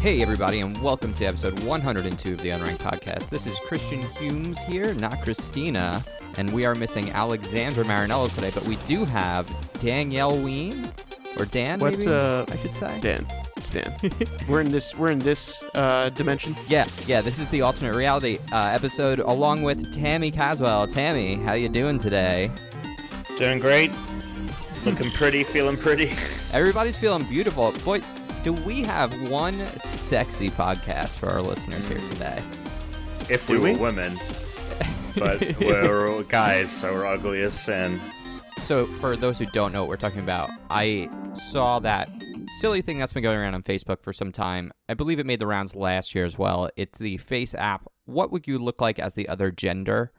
Hey, everybody, and welcome to episode 102 of the Unranked Podcast. This is Christian Humes here, not Christina, and we are missing Alexandra Marinello today, but we do have Danielle Ween, or Dan, What's maybe, uh I should say. Dan? It's Dan. we're in this. We're in this uh, dimension. Yeah, yeah, this is the alternate reality uh, episode along with Tammy Caswell. Tammy, how you doing today? Doing great. Looking pretty, feeling pretty. Everybody's feeling beautiful. Boy, do we have one sexy podcast for our listeners here today? If we Do were women. But we're guys, so we're ugly as sin. So, for those who don't know what we're talking about, I saw that silly thing that's been going around on Facebook for some time. I believe it made the rounds last year as well. It's the Face app. What would you look like as the other gender?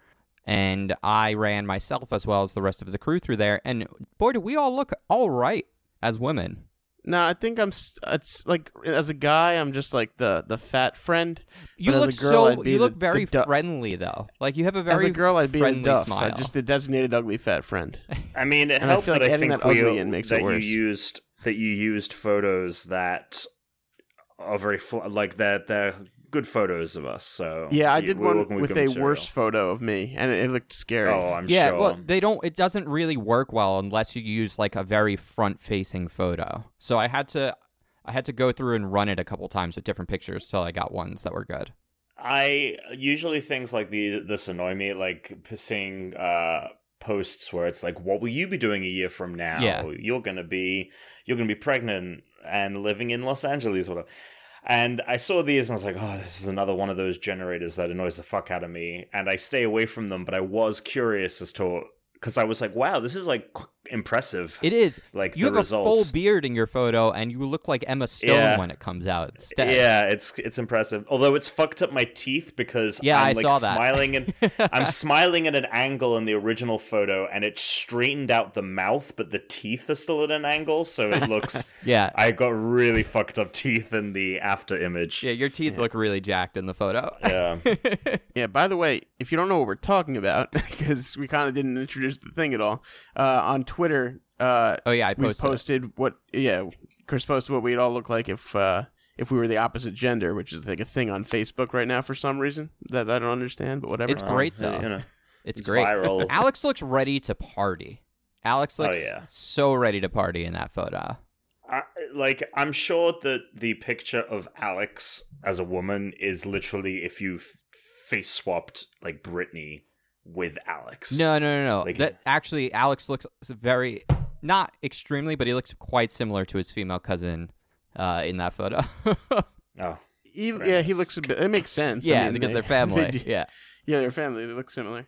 And I ran myself as well as the rest of the crew through there. And boy, do we all look all right as women. No, I think I'm. s- It's like as a guy, I'm just like the the fat friend. You But as look a girl, so. I'd be You the- look very the friendly though. Like you have a very as a girl, I'd be the duff. smile. I'm just the designated ugly fat friend. I mean, it And I helped feel like that I adding think that we ugly in makes it that worse. you used that you used photos that are very fl- like that they're good photos of us. So Yeah, I did one working with a material. worse photo of me, and it, it looked scary. Oh, I'm yeah, sure. well, they don't. It doesn't really work well unless you use like a very front-facing photo. So I had to, I had to go through and run it a couple times with different pictures till I got ones that were good. I usually things like the this annoy me, like seeing uh posts where it's like, "What will you be doing a year from now? Yeah. You're gonna be you're gonna be pregnant and living in Los Angeles, whatever." And I saw these and I was like, "Oh, this is another one of those generators that annoys the fuck out of me." And I stay away from them, but I was curious as to because I was like, "Wow, this is like impressive." It is. like You the have results. a full beard in your photo, and you look like Emma Stone Yeah. when it comes out. Instead. Yeah, it's it's impressive. Although it's fucked up my teeth because Yeah, I'm I like saw that. smiling and I'm smiling at an angle in the original photo and it straightened out the mouth, but the teeth are still at an angle, so it looks yeah. I got really fucked up teeth in the after image. Yeah, your teeth look really jacked in the photo. Yeah. Yeah. By the way, if you don't know what we're talking about, because we kind of didn't introduce the thing at all, uh, on Twitter, uh, oh yeah, I we posted. posted what. Yeah, Chris posted what we'd all look like if uh, if we were the opposite gender, which is like a thing on Facebook right now for some reason that I don't understand. But whatever. It's great, Well, though. You know, It's it's great. viral. Alex looks ready to party. Alex Oh, looks yeah. so ready to party in that photo. I, like I'm sure that the picture of Alex as a woman is literally if you f- face swapped like Britney with Alex. No, no, no, no. Like- that actually, Alex looks very, not extremely, but he looks quite similar to his female cousin uh, in that photo. Oh. He, yeah, he looks a bit. It makes sense. I yeah, mean, because they- they're family. they yeah. yeah, they're family. They look similar.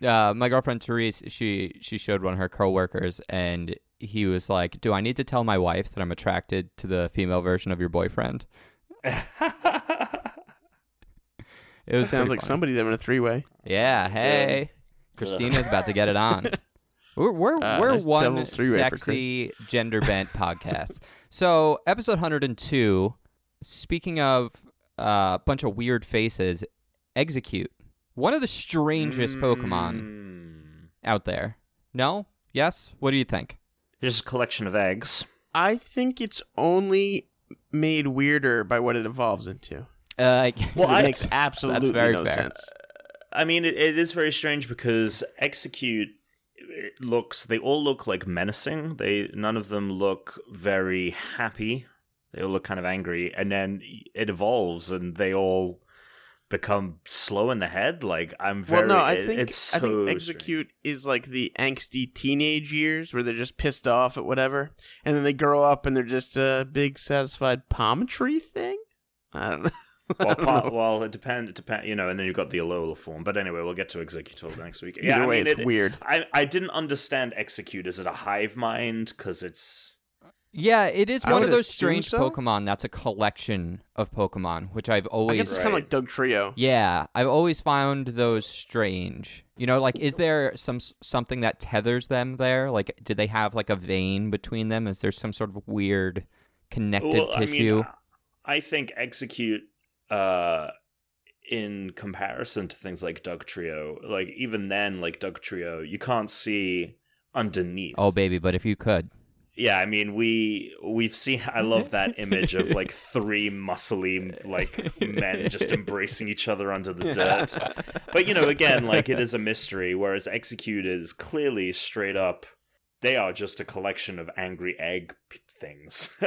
Yeah. Uh, my girlfriend Therese, she she showed one of her coworkers, and he was like, "Do I need to tell my wife that I'm attracted to the female version of your boyfriend?" It was Sounds like funny. somebody's having a three way. Yeah, hey, Christina's about to get it on. We're we're, Uh, we're one three-way sexy gender bent podcast. So episode 102. Speaking of a uh, bunch of weird faces, Exeggcute one of the strangest Pokemon Mm. out there. No? Yes? What do you think? Just a collection of eggs. I think it's only made weirder by what it evolves into. Uh, 'Cause Well, it I- makes absolutely very no fair. sense. I mean, it, it is very strange because Exeggcute looks. They all look like menacing. They none of them look very happy. They all look kind of angry, and then it evolves, and they all become slow in the head. Like I'm very. well, no, I it- think it's I so think strange. Exeggcute is like the angsty teenage years where they're just pissed off at whatever, and then they grow up and they're just a big satisfied palm tree thing. I don't know. I Well, part, well, it depends. It depend, you know, and then you've got the Alola form. But anyway, we'll get to Exeggutor next week. Either yeah, I way, mean, it's it, weird. I I didn't understand Exeggcute. Is it a hive mind? Because it's yeah, it is I one of those strange so. Pokemon that's a collection of Pokemon, which I've I always guess it's kind of like Dugtrio. Yeah, I've always found those strange. You know, like is there some something that tethers them there? Like do they have like a vein between them? Is there some sort of weird connective Well, I mean, tissue? I think Exeggcute, uh, in comparison to things like Dugtrio, like even then, like Dugtrio, you can't see underneath. oh baby, but if you could. yeah, I mean we we've seen. I love that image of like three muscly like men just embracing each other under the dirt. But you know, again, like it is a mystery. Whereas Exeggcute is clearly straight up. They are just a collection of angry egg p- things.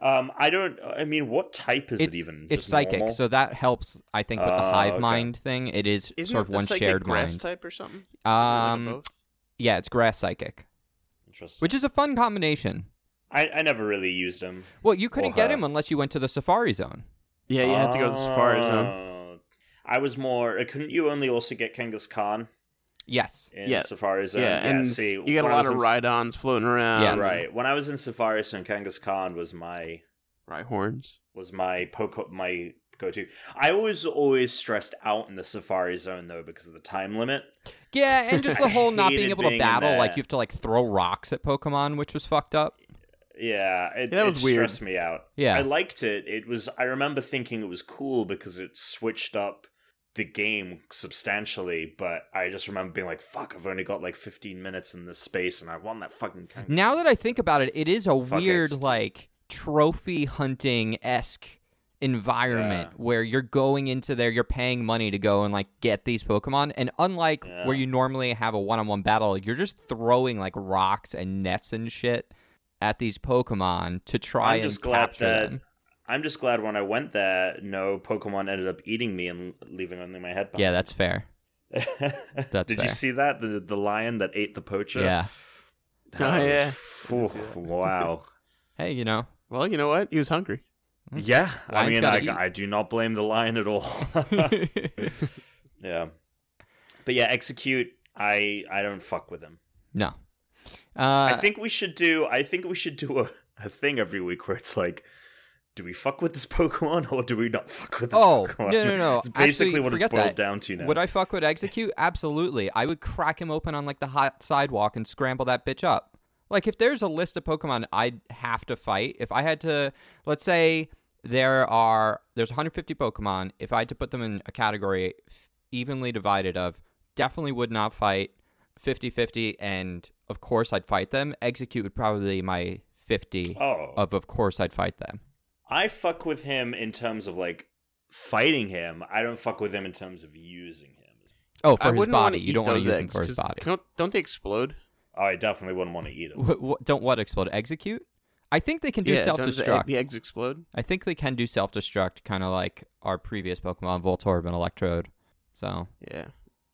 um, I don't. I mean, what type is it's it even? it's Just psychic, normal? so that helps. I think with the Oh, hive okay. mind thing, it is Isn't sort it of one shared grass mind. type or something? Is like Um, both? yeah, it's grass psychic, Interesting. which is a fun combination. I, I never really used them. Well, you couldn't get her. him unless you went to the Safari Zone. yeah, you had to go to the Safari Zone. Oh. I was more. uh, Couldn't you only also get Kangaskhan Yes. in Yeah. Safari Zone? Yeah, and see, you got a lot was of in- Rhyhorns floating around. Yes. Right. When I was in Safari Zone, Kangaskhan was my Right horns. was my poke my go to. I was always stressed out in the Safari Zone though because of the time limit. Yeah, and just the whole not being able to being in battle, like you have to like throw rocks at Pokemon, which was fucked up. Yeah, it, Yeah, that it was weird. stressed me out. Yeah. I liked it. It was. I remember thinking it was cool because it switched up the game substantially. But I just remember being like, "Fuck! I've only got like 15 minutes in this space, and I won that fucking." Now that I think about it, it is a Fuck weird it. like trophy hunting esque environment Yeah. where you're going into there, you're paying money to go and like get these Pokemon, and unlike Yeah. where you normally have a one-on-one battle, you're just throwing like rocks and nets and shit at these Pokemon to try I'm and just glad capture that- them. I'm just glad when I went there, no Pokemon ended up eating me and leaving only my head. Yeah, that's fair. That's That's Did fair. you see that the the lion that ate the poacher? Yeah. That Oh, was- yeah. Phew, wow. Hey, you know. Well, you know what? He was hungry. Yeah, I mean, gotta. I, I do not blame the lion at all. yeah, but yeah, Exeggcute. I I don't fuck with him. no. Uh, I think we should do. I think we should do a, a thing every week where it's like, do we fuck with this Pokemon or do we not fuck with this Oh, Pokemon? no, no, no. It's basically Actually, what it's boiled that. down to now. Would I fuck with Exeggcute? Absolutely. I would crack him open on like the hot sidewalk and scramble that bitch up. Like if there's a list of Pokemon I'd have to fight, if I had to let's say there are there's 150 Pokemon, if I had to put them in a category f- evenly divided of definitely would not fight 50-50 and of course I'd fight them, Exeggcute would probably be my 50 Oh, of of course I'd fight them. I fuck with him in terms of like fighting him. I don't fuck with him in terms of using him. Oh, for I his body. You don't want to use him for his body. Don't, don't they explode? Oh, I definitely wouldn't want to eat him. Wh- wh- don't what explode? Exeggcute? I think they can do yeah, self don't the, egg- destruct. the eggs explode. I think they can do self destruct, kind of like our previous Pokemon, Voltorb and Electrode. So Yeah.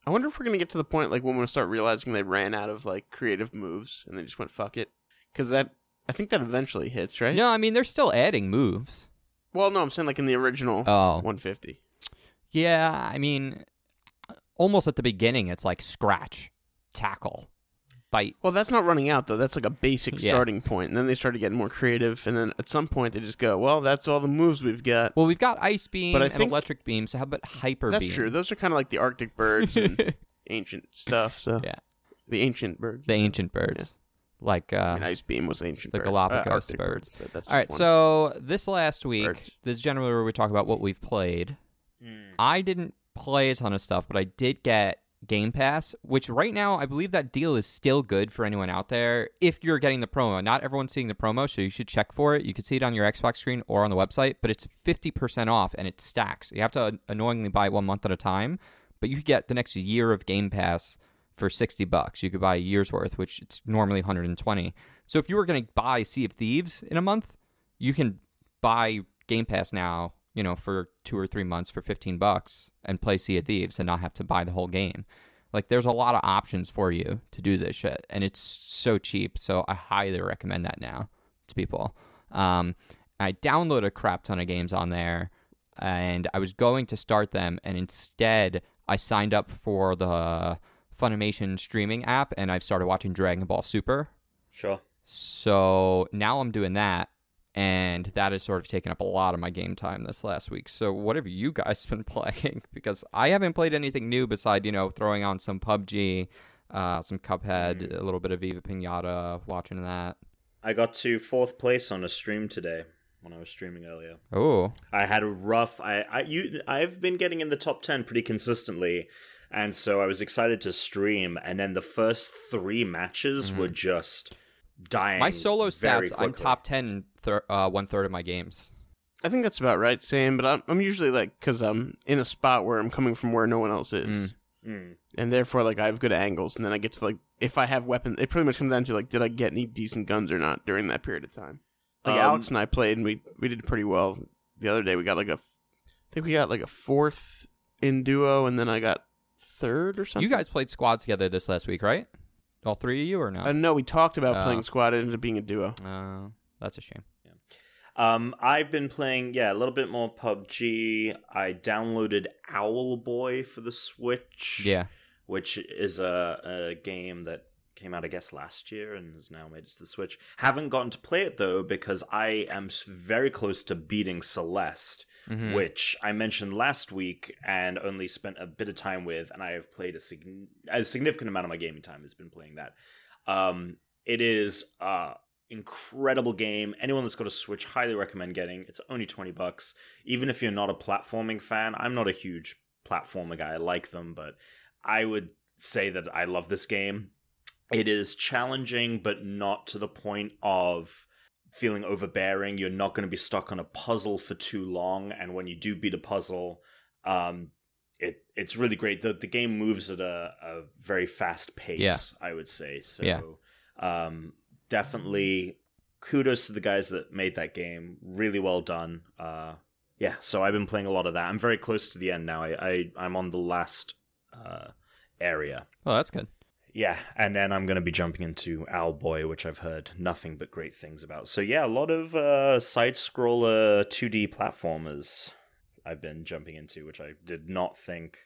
I wonder if we're gonna get to the point like when we start realizing they ran out of like creative moves and they just went fuck it, because that I think that eventually hits right. no, I mean they're still adding moves. Well, no, I'm saying like in the original Oh, 150. yeah. I mean, almost at the beginning, it's like scratch, tackle, bite. Well, that's not running out though. That's like a basic Yeah. starting point, and then they started getting more creative, and then at some point they just go, "Well, that's all the moves we've got." Well, we've got Ice Beam But I and Electric Beam. So how about Hyper that's Beam? true. Those are kind of like the Arctic birds and ancient stuff. So Yeah. the ancient birds. the ancient birds, like uh, I mean, Ice Beam was ancient. the bird. Galapagos uh, birds. but that's All right, one. so this last week, Birds. this is generally where we talk about what we've played. I didn't play a ton of stuff, but I did get Game Pass, which right now I believe that deal is still good for anyone out there if you're getting the promo. Not everyone's seeing the promo, so you should check for it. You can see it on your Xbox screen or on the website, but it's 50% off and it stacks. You have to annoyingly buy it one month at a time, but you get the next year of Game Pass for 60 bucks. You could buy a year's worth, which it's normally 120. So if you were going to buy Sea of Thieves in a month, you can buy Game Pass now, you know, for two or three months for 15 bucks and play Sea of Thieves and not have to buy the whole game. Like, there's a lot of options for you to do this shit, and it's so cheap. So I highly recommend that now to people. Um, I downloaded a crap ton of games on there, and I was going to start them, and instead I signed up for the Funimation streaming app, and I've started watching Dragon Ball Super. Sure. So now I'm doing that, and that has sort of taken up a lot of my game time this last week. So what have you guys been playing? Because I haven't played anything new beside you know throwing on some PUBG, uh, some Cuphead, a little bit of Viva Pinata, watching that. I got to fourth place on a stream today when I was streaming earlier. Oh, I had a rough. I I you I've been getting in the top ten pretty consistently, and so I was excited to stream. And then the first three matches were just dying. My solo very stats, I'm top 10 thir- uh, one third of my games. I think that's about right, same. But I'm, I'm usually like, because I'm in a spot where I'm coming from where no one else is, Mm. Mm. and therefore like I have good angles, and then I get to like if I have weapons, it pretty much comes down to like, did I get any decent guns or not during that period of time? Like Um, Alex and I played, and we we did pretty well the other day. We got like a, I think we got like a fourth in duo, and then I got third or something. You guys played squad together this last week, right? All three of you, or no? I know we talked about Oh. playing squad. It ended up being a duo. Uh, that's a shame. Um, I've been playing, yeah, a little bit more PUBG. I downloaded Owlboy for the Switch. Yeah. which is a, a game that came out, I guess, last year and has now made it to the Switch. Haven't gotten to play it though because I am very close to beating Celeste, Mhm. which I mentioned last week and only spent a bit of time with, and I have played a, sig- a significant amount of my gaming time has been playing that. Um, it is a incredible game. Anyone that's got a Switch, highly recommend getting. It's only twenty bucks. Even if you're not a platforming fan, I'm not a huge platformer guy. I like them, but I would say that I love this game. It is challenging, but not to the point of feeling overbearing. You're not going to be stuck on a puzzle for too long, and when you do beat a puzzle, um, it it's really great. the The game moves at a, a very fast pace. Yeah. I would say so. Yeah. Um, definitely kudos to the guys that made that game. Really well done. Uh, yeah, so I've been playing a lot of that. I'm very close to the end now. I, I I'm on the last uh, area. Oh, that's good. Yeah, and then I'm going to be jumping into Owlboy, which I've heard nothing but great things about. So yeah, a lot of uh, side scroller 2D platformers I've been jumping into, which I did not think.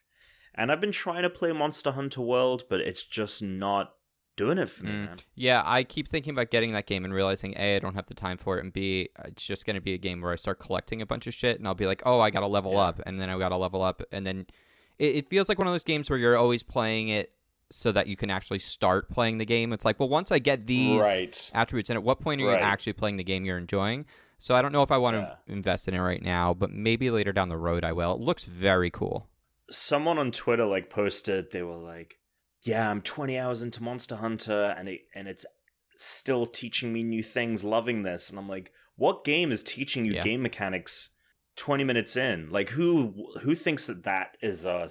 And I've been trying to play Monster Hunter World, but it's just not doing it for me, Mm. man. Yeah, I keep thinking about getting that game and realizing A, I don't have the time for it, and B, it's just going to be a game where I start collecting a bunch of shit, and I'll be like, oh, I got to level Yeah. up, and then I got to level up, and then it, it feels like one of those games where you're always playing it so that you can actually start playing the game. It's like, well, once I get these Right. attributes, and at what point are Right. you actually playing the game you're enjoying? So I don't know if I want Yeah. to invest in it right now, but maybe later down the road I will. It looks very cool. someone on Twitter like posted they were like, "Yeah, I'm 20 hours into Monster Hunter and it and it's still teaching me new things, loving this." And I'm like, "What game is teaching you Yeah. game mechanics 20 minutes in? Like who who thinks that that is a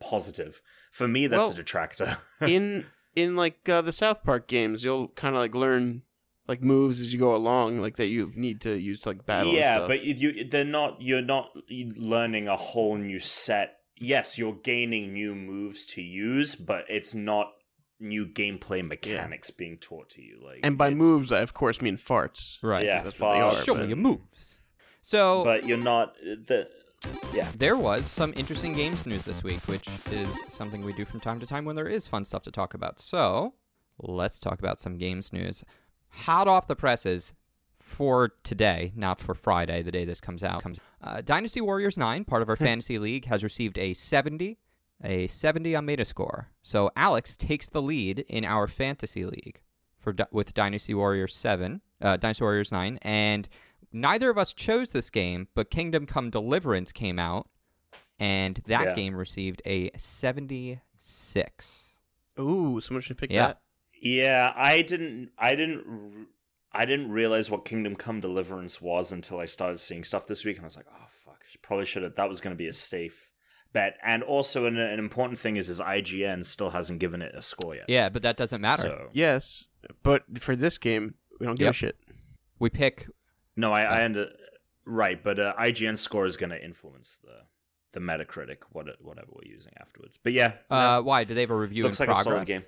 positive? For me that's Well, a detractor." in in like uh, the South Park games, you'll kind of like learn like moves as you go along, like that you need to use to like battle. and yeah, stuff. but you, you they're not you're not learning a whole new set. Yes, you're gaining new moves to use, but it's not new gameplay mechanics being taught to you. Like, and by it's- moves, I of course mean farts. Right. yeah, that's farts are, Show me your moves. So but you're not the yeah there was some interesting games news this week, which is something we do from time to time when there is fun stuff to talk about. So let's talk about some games news. Hot off the presses for today, not for Friday, the day this comes out. Comes uh, Dynasty Warriors 9, part of our fantasy league, has received a 70, a 70 on Metascore. So Alex takes the lead in our fantasy league for with Dynasty Warriors 7, uh, Dynasty Warriors 9, and neither of us chose this game, but Kingdom Come Deliverance came out, and that Yeah. game received a 76. Ooh, someone should pick Yeah. that. yeah i didn't i didn't I didn't realize what kingdom come deliverance was until i started seeing stuff this week and i was like oh fuck probably should have that was going to be a safe bet and also an, an important thing is is ign still hasn't given it a score yet Yeah, but that doesn't matter. so Yes, but for this game, we don't give Yep. a shit. We pick no i i under right but uh, ign score is going to influence the the metacritic what whatever we're using afterwards but yeah no. uh why? Do they have a review looks in like progress? a solid game.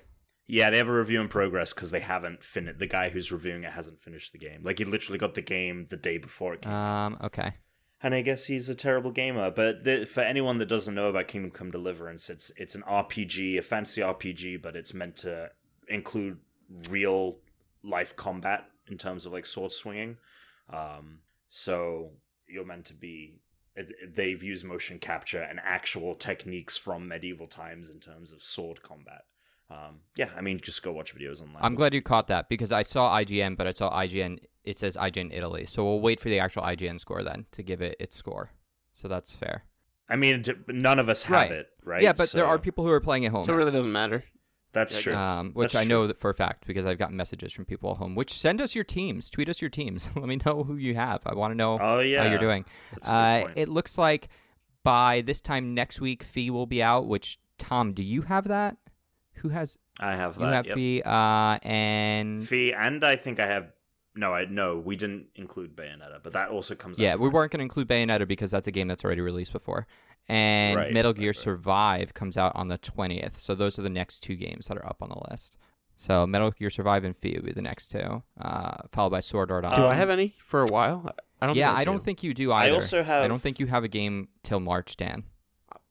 Yeah, they have a review in progress because they haven't finished. The guy who's reviewing it hasn't finished the game. Like he literally got the game the day before it came. Um, okay. and I guess he's a terrible gamer. But the, for anyone that doesn't know about Kingdom Come Deliverance, it's it's an RPG, a fantasy RPG, but it's meant to include real life combat in terms of like sword swinging. Um, so you're meant to be. It, it- they've used motion capture and actual techniques from medieval times in terms of sword combat. Um, yeah, I mean, just go watch videos online. I'm glad you caught that because I saw IGN, but I saw IGN. It says IGN Italy, so we'll wait for the actual IGN score then to give it its score. So that's fair. I mean, none of us have Right. it, right? Yeah, but there are people who are playing at home. So it really doesn't matter. That's true. um, which That's I know that for a fact because I've gotten messages from people at home. Which send us your teams, tweet us your teams. Let me know who you have. I want to know oh yeah, how you're doing. That's a Uh, it looks like by this time next week, Fe will be out. Which Tom, do you have that? Who has I have you that. have yep. Fe? Uh, and Fe, and I think I have. No, I no, we didn't include Bayonetta, but that also comes. yeah, out we fine. weren't going to include Bayonetta because that's a game that's already released before. And Right, Metal Gear right. Survive comes out on the twentieth. So those are the next two games that are up on the list. So Metal Gear Survive and Fe will be the next two, uh, followed by Sword Art Online. Do I have any for a while? I don't. yeah, think I, I don't think you do either. I also have. I don't think you have a game till March, Dan.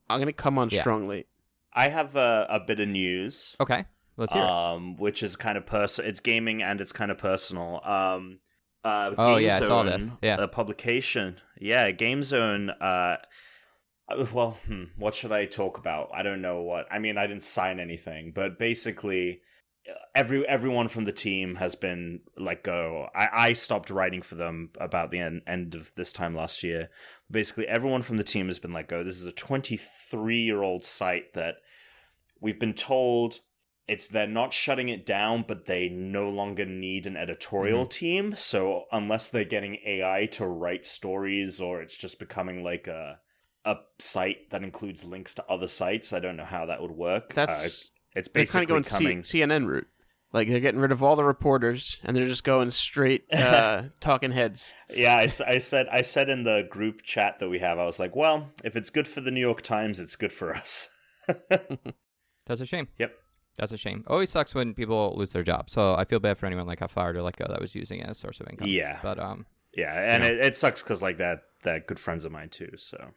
I'm gonna come on Yeah. strong late. I have a, a bit of news. Okay, let's hear it. um, which is kind of personal. It's gaming and it's kind of personal. Um, uh, Oh, yeah, I saw this. Yeah. a publication. Yeah, GameZone. Uh, uh, well, hmm, what should I talk about? I don't know what. I mean, I didn't sign anything, but basically, uh, every everyone from the team has been let go. I, I stopped writing for them about the end, end of this time last year. Basically, everyone from the team has been let go. This is a 23 year old site that we've been told it's they're not shutting it down, but they no longer need an editorial team. So unless they're getting AI to write stories, or it's just becoming like a a site that includes links to other sites, I don't know how that would work. Uh, That's it's basically kind of going coming. C- CNN route. Like they're getting rid of all the reporters and they're just going straight uh, talking heads. Yeah, I, s- I said I said in the group chat that we have, I was like, well, if it's good for the New York Times, it's good for us. That's a shame. Yep. That's a shame. Always sucks when people lose their job. So I feel bad for anyone like got fired or let go that was using it as a source of income. Yeah. But um, yeah, and Yeah. It, it sucks because like that they're good friends of mine too. So,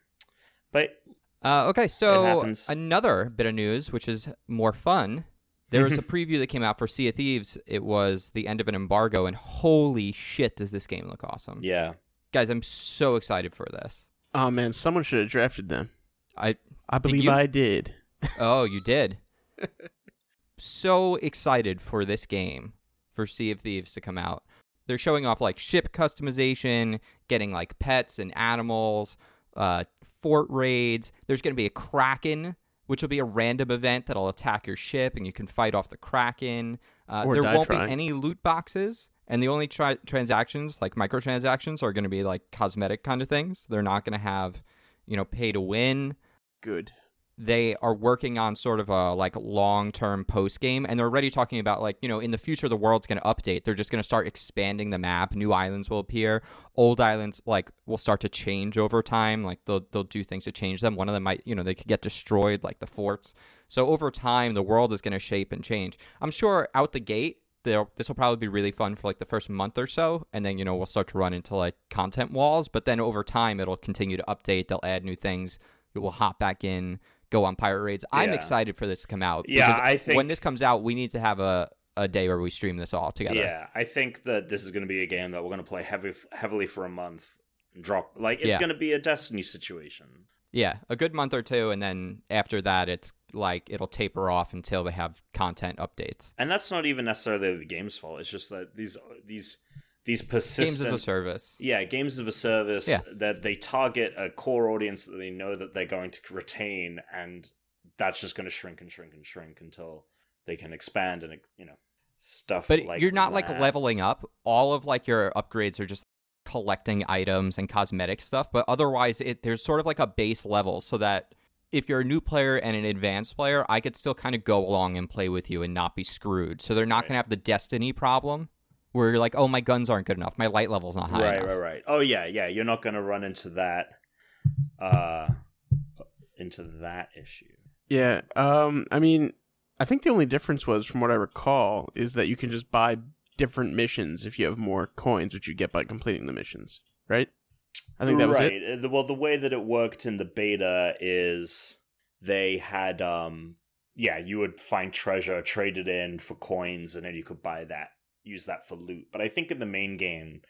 but uh, okay. So another bit of news, which is more fun. There was a preview that came out for Sea of Thieves. It was the end of an embargo, and holy shit, does this game look awesome! yeah, Guys, I'm so excited for this. Oh man, someone should have drafted them. I I believe you? I did. oh, you did. so excited for this game for Sea of Thieves to come out. They're showing off like ship customization, getting like pets and animals, uh, fort raids. There's going to be a kraken, which will be a random event that'll attack your ship, and you can fight off the kraken. Uh, there won't trying. be any loot boxes, and the only tri- transactions, like microtransactions, are going to be like cosmetic kind of things. They're not going to have, you know, pay to win Good. They are working on sort of a like long-term post game and they're already talking about like you know in the future the world's going to update. They're just going to start expanding the map. New islands will appear. Old islands like will start to change over time. Like they'll they'll do things to change them. One of them might you know they could get destroyed like the forts. So over time the world is going to shape and change. I'm sure out the gate this will probably be really fun for like the first month or so and then you know we'll start to run into like content walls but then over time it'll continue to update. They'll add new things. It will hop back in go on pirate raids i'm Yeah. excited for this to come out Yeah, because I think- when this comes out we need to have a, a day where we stream this all together yeah. I think that this is going to be a game that we're going to play heavy heavily for a month. Drop like it's Yeah. going to be a Destiny situation. yeah a good month or two and then after that it's like it'll taper off until they have content updates And that's not even necessarily the game's fault. It's just that these these these games persistent as a service Yeah, games of a service Yeah. that they target a core audience that they know that they're going to retain, and that's just going to shrink and shrink and shrink until they can expand and you know stuff. But like you're not like leveling up. All of like your upgrades are just collecting items and cosmetic stuff. But otherwise, it there's sort of like a base level so that if you're a new player and an advanced player, I could still kind of go along and play with you and not be screwed. So they're not Right. gonna have the destiny problem where you're like, oh, my guns aren't good enough, my light level's not high Right, enough. right, right. Oh yeah, yeah. You're not going to run into that, uh, into that issue. Yeah. Um. I mean, I think the only difference was, from what I recall, is that you can just buy different missions if you have more coins, which you get by completing the missions. Right. I think that was right. it. Uh, the- Well, the way that it worked in the beta is they had, um, yeah, you would find treasure, trade it in for coins, and then you could buy that, use that for loot. But I think in the main game,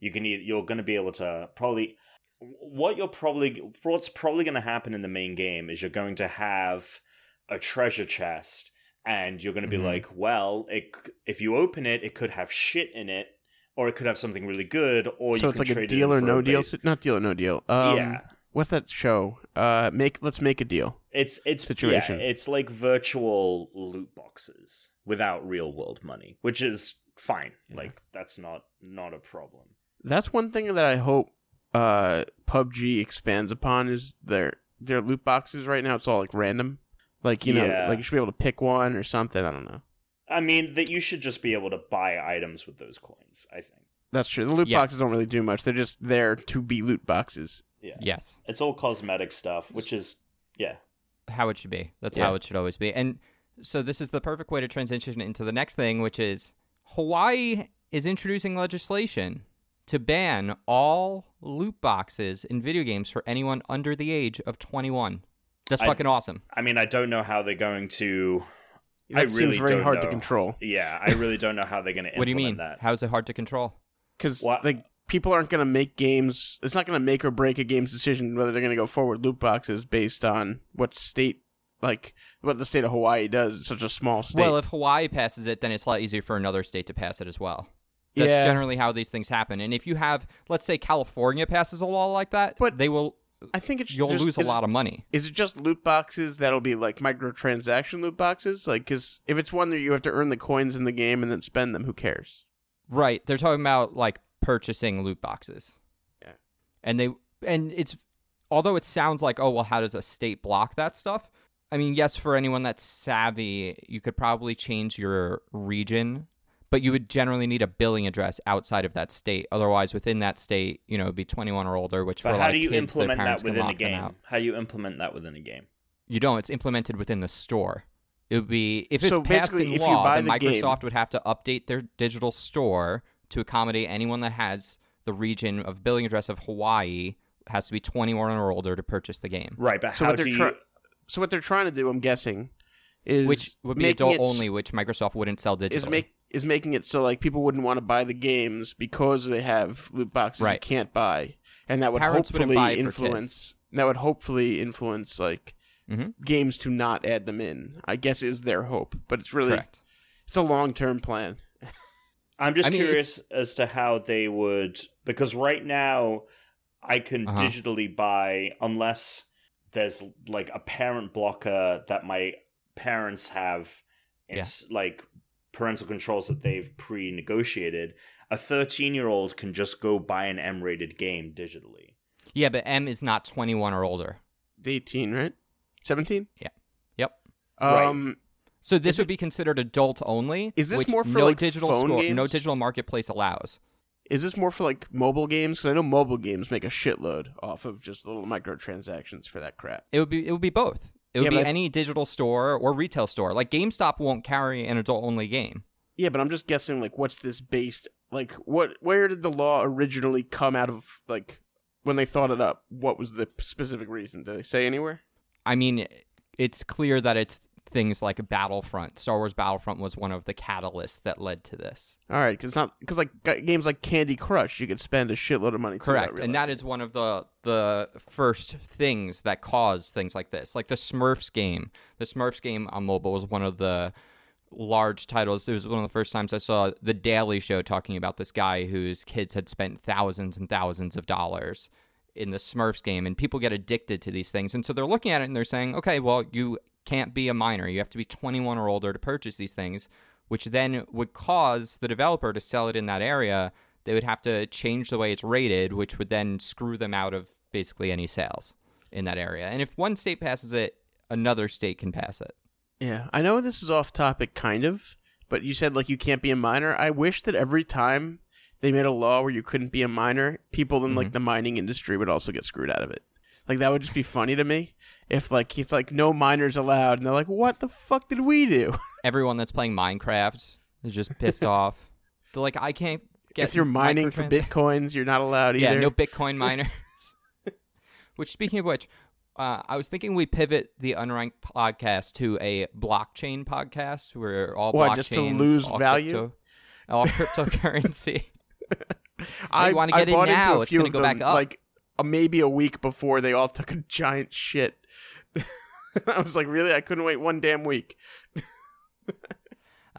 you can you're going to be able to probably what you're probably what's probably going to happen in the main game is you're going to have a treasure chest and you're going to be Mhm. like well it, if you open it it could have shit in it or it could have something really good or so you it's like a deal or no deal. Not deal or no deal. Um, yeah What's that show? uh, make let's make a deal. It's it's Situation. Yeah, it's like virtual loot boxes without real world money, which is fine. Like that's not not a problem. That's one thing that I hope uh, PUBG expands upon is their their loot boxes. Right now, it's all like random. Like you know, like you should be able to pick one or something. I don't know. I mean that you should just be able to buy items with those coins. I think. That's true. The loot Yes. boxes don't really do much. They're just there to be loot boxes. Yeah. Yes. It's all cosmetic stuff, which is yeah. how it should be. That's Yeah. how it should always be. And so this is the perfect way to transition into the next thing, which is Hawaii is introducing legislation to ban all loot boxes in video games for anyone under the age of 21. That's I- fucking awesome. I mean, I don't know how they're going to. That I seems really very don't hard to control Yeah, I really don't know how they're going to. What do you mean? That. How is it hard to control? because What- like people aren't going to make games. It's not going to make or break a game's decision whether they're going to go forward loot boxes based on what state, like what the state of Hawaii does. It's such a small state. Well, if Hawaii passes it, then it's a lot easier for another state to pass it as well. That's Yeah. generally how these things happen. And if you have, let's say, California passes a law like that, But- they will. I think it's You'll just, lose a lot of money. Is it just loot boxes that'll be like microtransaction loot boxes? Like, because if it's one that you have to earn the coins in the game and then spend them, who cares? Right. They're talking about like purchasing loot boxes. Yeah. And they and it's although it sounds like oh well how does a state block that stuff? I mean, yes, for anyone that's savvy, you could probably change your region, but you would generally need a billing address outside of that state. Otherwise, within that state, you know, it'd be 21 or older, which for But a how lot do of you kids, implement that within a game? How do you implement that within a game? You don't. It's implemented within the store. It would be if it's So passed in if law, then the game- Microsoft would have to update their digital store to accommodate anyone that has the region of billing address of Hawaii has to be 21 or older to purchase the game, Right, but So how do they're you? try- So what they're trying to do, I'm guessing, is which would be adult it only, which Microsoft wouldn't sell digitally. Is make is making it so like people wouldn't want to buy the games because they have loot boxes you can't buy, and that would Parents hopefully buy influence. That would hopefully influence like Mhm. games to not add them in. I guess is their hope, but it's really Correct. it's a long term plan. I'm just I mean, curious as to how they would because right now I can Uh-huh. digitally buy unless there's like a parent blocker that my parents have it's like parental controls that they've pre-negotiated. A 13-year-old can just go buy an M-rated game digitally. Yeah, but M is not 21 or older. Eighteen, right? Seventeen. yeah Yep. Um. So this Is would it- be considered adult only. Is this which more for, no like, digital phone score, no digital marketplace allows? Is this more for like mobile games? Because I know mobile games make a shitload off of just little microtransactions for that crap. It would be it would be both. It would Yeah, be I- any digital store or retail store. Like GameStop won't carry an adult only game. Yeah, but I'm just guessing like what's this based like what where did the law originally come out of like when they thought it up? What was the specific reason? Did they say anywhere? I mean, it's clear that it's things like Battlefront. Star Wars Battlefront was one of the catalysts that led to this. All right, cuz not cuz like games like Candy Crush, you could spend a shitload of money. Correct. And that is one of the the first things that caused things like this. Like the Smurfs game. The Smurfs game on mobile was one of the large titles. It was one of the first times I saw the Daily Show talking about this guy whose kids had spent thousands and thousands of dollars in the Smurfs game and people get addicted to these things. And so they're looking at it and they're saying, "Okay, well, you can't be a minor. You have to be 21 or older to purchase these things." Which then would cause the developer to sell it in that area they would have to change the way it's rated, which would then screw them out of basically any sales in that area. And if one state passes it, another state can pass it. Yeah, I know this is off topic kind of, but you said like you can't be a minor. I wish that every time they made a law where you couldn't be a minor, people in Mm-hmm. like the mining industry would also get screwed out of it. Like that would just be funny to me if like it's like no minors allowed and they're like what the fuck did we do? Everyone that's playing Minecraft is just pissed off. They're like, I can't get. if you're mining for bitcoins, you're not allowed either. yeah, no Bitcoin miners. which, speaking of which, uh, I was thinking we pivot the Unranked podcast to a blockchain podcast where all What, blockchains, just to lose all value? crypto- all cryptocurrency. I wanna I get in now, it's gonna go them, back up. like maybe a week before they all took a giant shit. I was like, really? I couldn't wait one damn week.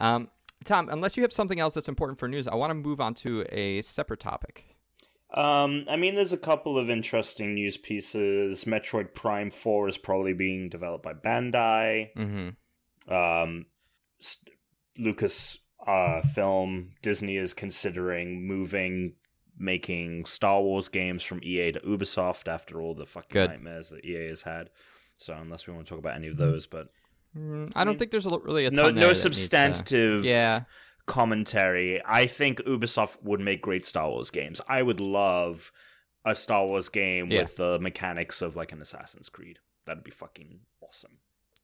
Um, Tom, unless you have something else that's important for news, I want to move on to a separate topic. Um, I mean, there's a couple of interesting news pieces. Metroid Prime Four is probably being developed by Bandai. Mm-hmm. Um, St- Lucas uh, Film Disney is considering moving making Star Wars games from EA to Ubisoft after all the fucking Good. nightmares that EA has had. So unless we want to talk about any of those, but Mm, I don't mean, think there's a, really a no no needs to- substantive Yeah, commentary. I think Ubisoft would make great Star Wars games. I would love a Star Wars game Yeah. with the mechanics of like an Assassin's Creed. That'd be fucking awesome.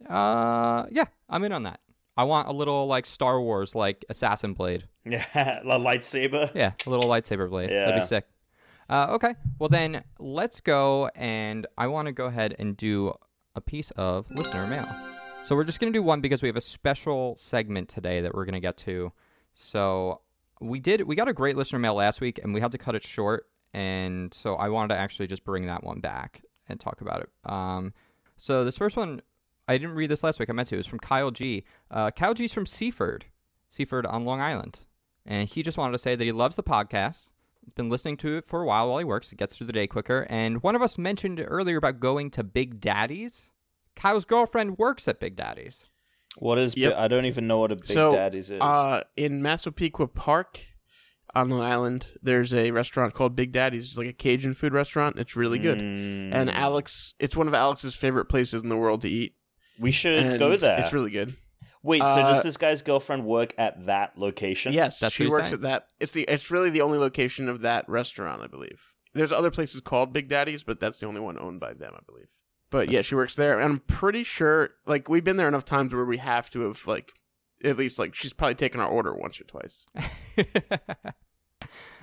uh, yeah, I'm in on that. I want a little like Star Wars, like assassin blade. Yeah, a lightsaber. Yeah, a little lightsaber blade. Yeah. That'd be sick. Uh, okay, well then let's go, and I want to go ahead and do a piece of listener mail. So we're just gonna do one because we have a special segment today that we're gonna get to. So we did we got a great listener mail last week, and we had to cut it short, and so I wanted to actually just bring that one back and talk about it. Um, so this first one. I didn't read this last week. I meant to. It's from Kyle G. Uh, Kyle G's from Seaford, Seaford on Long Island and he just wanted to say that he loves the podcast. He's been listening to it for a while while he works. It gets through the day quicker. And one of us mentioned earlier about going to Big Daddy's. Kyle's girlfriend works at Big Daddy's. What is? Yep. I don't even know what a Big so, Daddy's is. Uh, in Massapequa Park on Long Island, there's a restaurant called Big Daddy's. It's like a Cajun food restaurant. It's really good. Mm. And Alex, it's one of Alex's favorite places in the world to eat. We should And go there. It's really good. Wait, so uh, does this guy's girlfriend work at that location? Yes, That's she works saying. at that. It's the. It's really the only location of that restaurant, I believe. There's other places called Big Daddy's, but that's the only one owned by them, I believe. But yeah, she works there, and I'm pretty sure. Like we've been there enough times where we have to have like, at least like she's probably taken our order once or twice.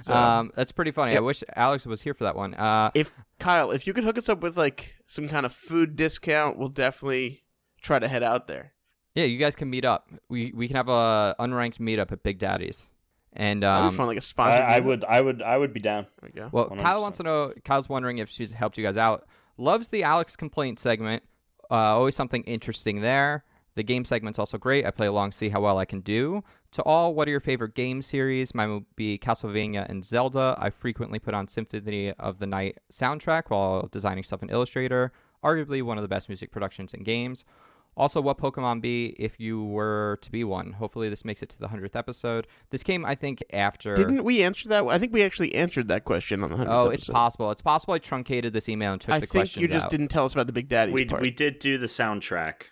So um, that's pretty funny. I wish Alex was here for that one. Uh, if Kyle, if you could hook us up with like some kind of food discount, we'll definitely try to head out there. yeah, you guys can meet up. We we can have a unranked meetup at Big Daddy's. And That'd um, be fun, like a I, sponsor. I would, I would, I would be down. There we go. Well, 100%. Kyle wants to know. Kyle's wondering if she's helped you guys out. Loves the Alex complaint segment. Uh, always something interesting there. The game segment's also great. I play along, see how well I can do. To all, what are your favorite game series? Mine would be Castlevania and Zelda. I frequently put on Symphony of the Night soundtrack while designing stuff in Illustrator. Arguably one of the best music productions in games. Also, what Pokemon be if you were to be one? Hopefully, this makes it to the hundredth episode. This came, I think, after. Didn't we answer that? I think we actually answered that question on the 100th Oh, it's possible. It's possible I truncated this email and took I the think you just out. didn't tell us about the Big Daddy's We part. we did do the soundtrack,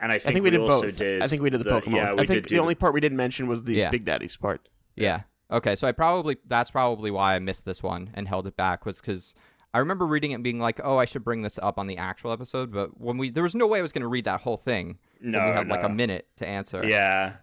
and I think, I think we, did also both. did. I think we did the, Pokemon. Yeah, we I think did the do only part we didn't mention was the Yeah. Big Daddy's part. Yeah. Okay, so I probably that's probably why I missed this one and held it back was because I remember reading it and being like, "Oh, I should bring this up on the actual episode." But when we there was no way I was going to read that whole thing. No, we had like a minute to answer. Yeah,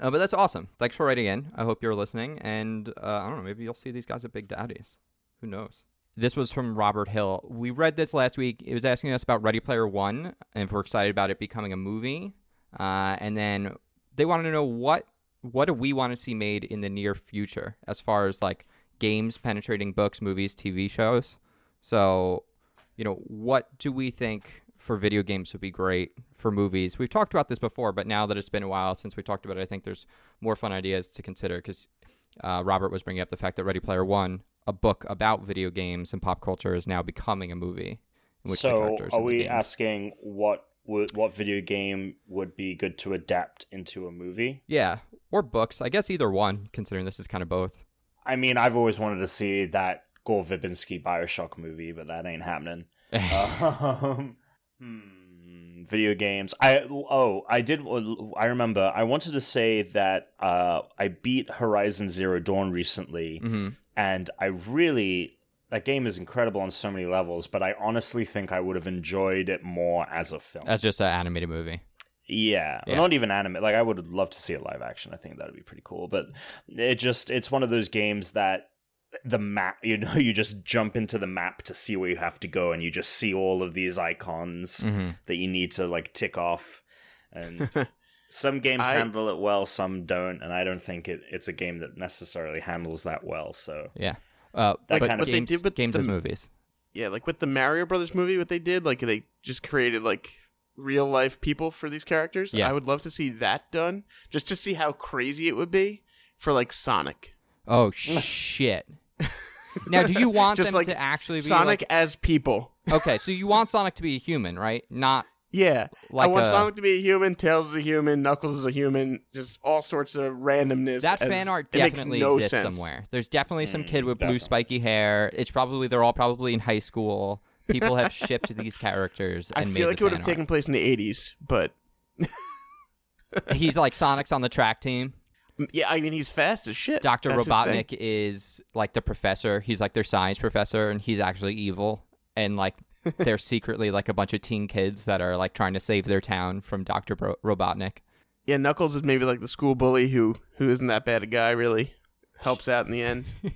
Uh, but that's awesome. Thanks for writing in. I hope you're listening, and uh, I don't know, maybe you'll see these guys at Big Daddy's. Who knows? This was from Robert Hill. We read this last week. It was asking us about Ready Player One and if we're excited about it becoming a movie. Uh, and then they wanted to know what what do we want to see made in the near future as far as like games penetrating books, movies, TV shows. So, you know, what do we think for video games would be great for movies? We've talked about this before, but now that it's been a while since we talked about it, I think there's more fun ideas to consider because uh, Robert was bringing up the fact that Ready Player One, a book about video games and pop culture, is now becoming a movie. In which so are we asking what would what video game would be good to adapt into a movie? Yeah, or books. I guess either one, considering this is kind of both. I mean, I've always wanted to see that Gore Verbinski Bioshock movie, but that ain't happening. um, hmm, video games. I oh, I did. I remember. I wanted to say that uh, I beat Horizon Zero Dawn recently, hmm and I really that game is incredible on so many levels. But I honestly think I would have enjoyed it more as a film. That's just an animated movie. Yeah, Yeah. not even anime. Like I would love to see it live action. I think that would be pretty cool. But it just it's one of those games that the map, you know, you just jump into the map to see where you have to go, and you just see all of these icons hmm that you need to like tick off. And some games I- handle it well, some don't, and I don't think it, it's a game that necessarily handles that well. So Yeah. Uh, That but kind of- What they games, did with games the- as movies. Yeah, like with the Mario Brothers movie, what they did, like they just created like real life people for these characters. Yeah. I would love to see that done, just to see how crazy it would be for like Sonic. Oh shit! Now, do you want them like to actually be Sonic like- as people. okay, so you want Sonic to be a human, right? Not Yeah, like I want a- Sonic to be a human. Tails is a human. Knuckles is a human. Just all sorts of randomness. that as- fan art definitely no exists sense. somewhere. There's definitely some Mm, kid with blue spiky hair. It's probably they're all probably in high school. People have shipped these characters. I feel made like the it would have fan taken place in the '80s, but. He's like Sonic's on the track team. Yeah, I mean he's fast as shit. Doctor. Robotnik is like the professor. He's like their science professor, and he's actually evil. And like they're secretly like a bunch of teen kids that are like trying to save their town from Doctor Bro- Robotnik. Yeah, Knuckles is maybe like the school bully who who isn't that bad a guy. Really helps out in the end.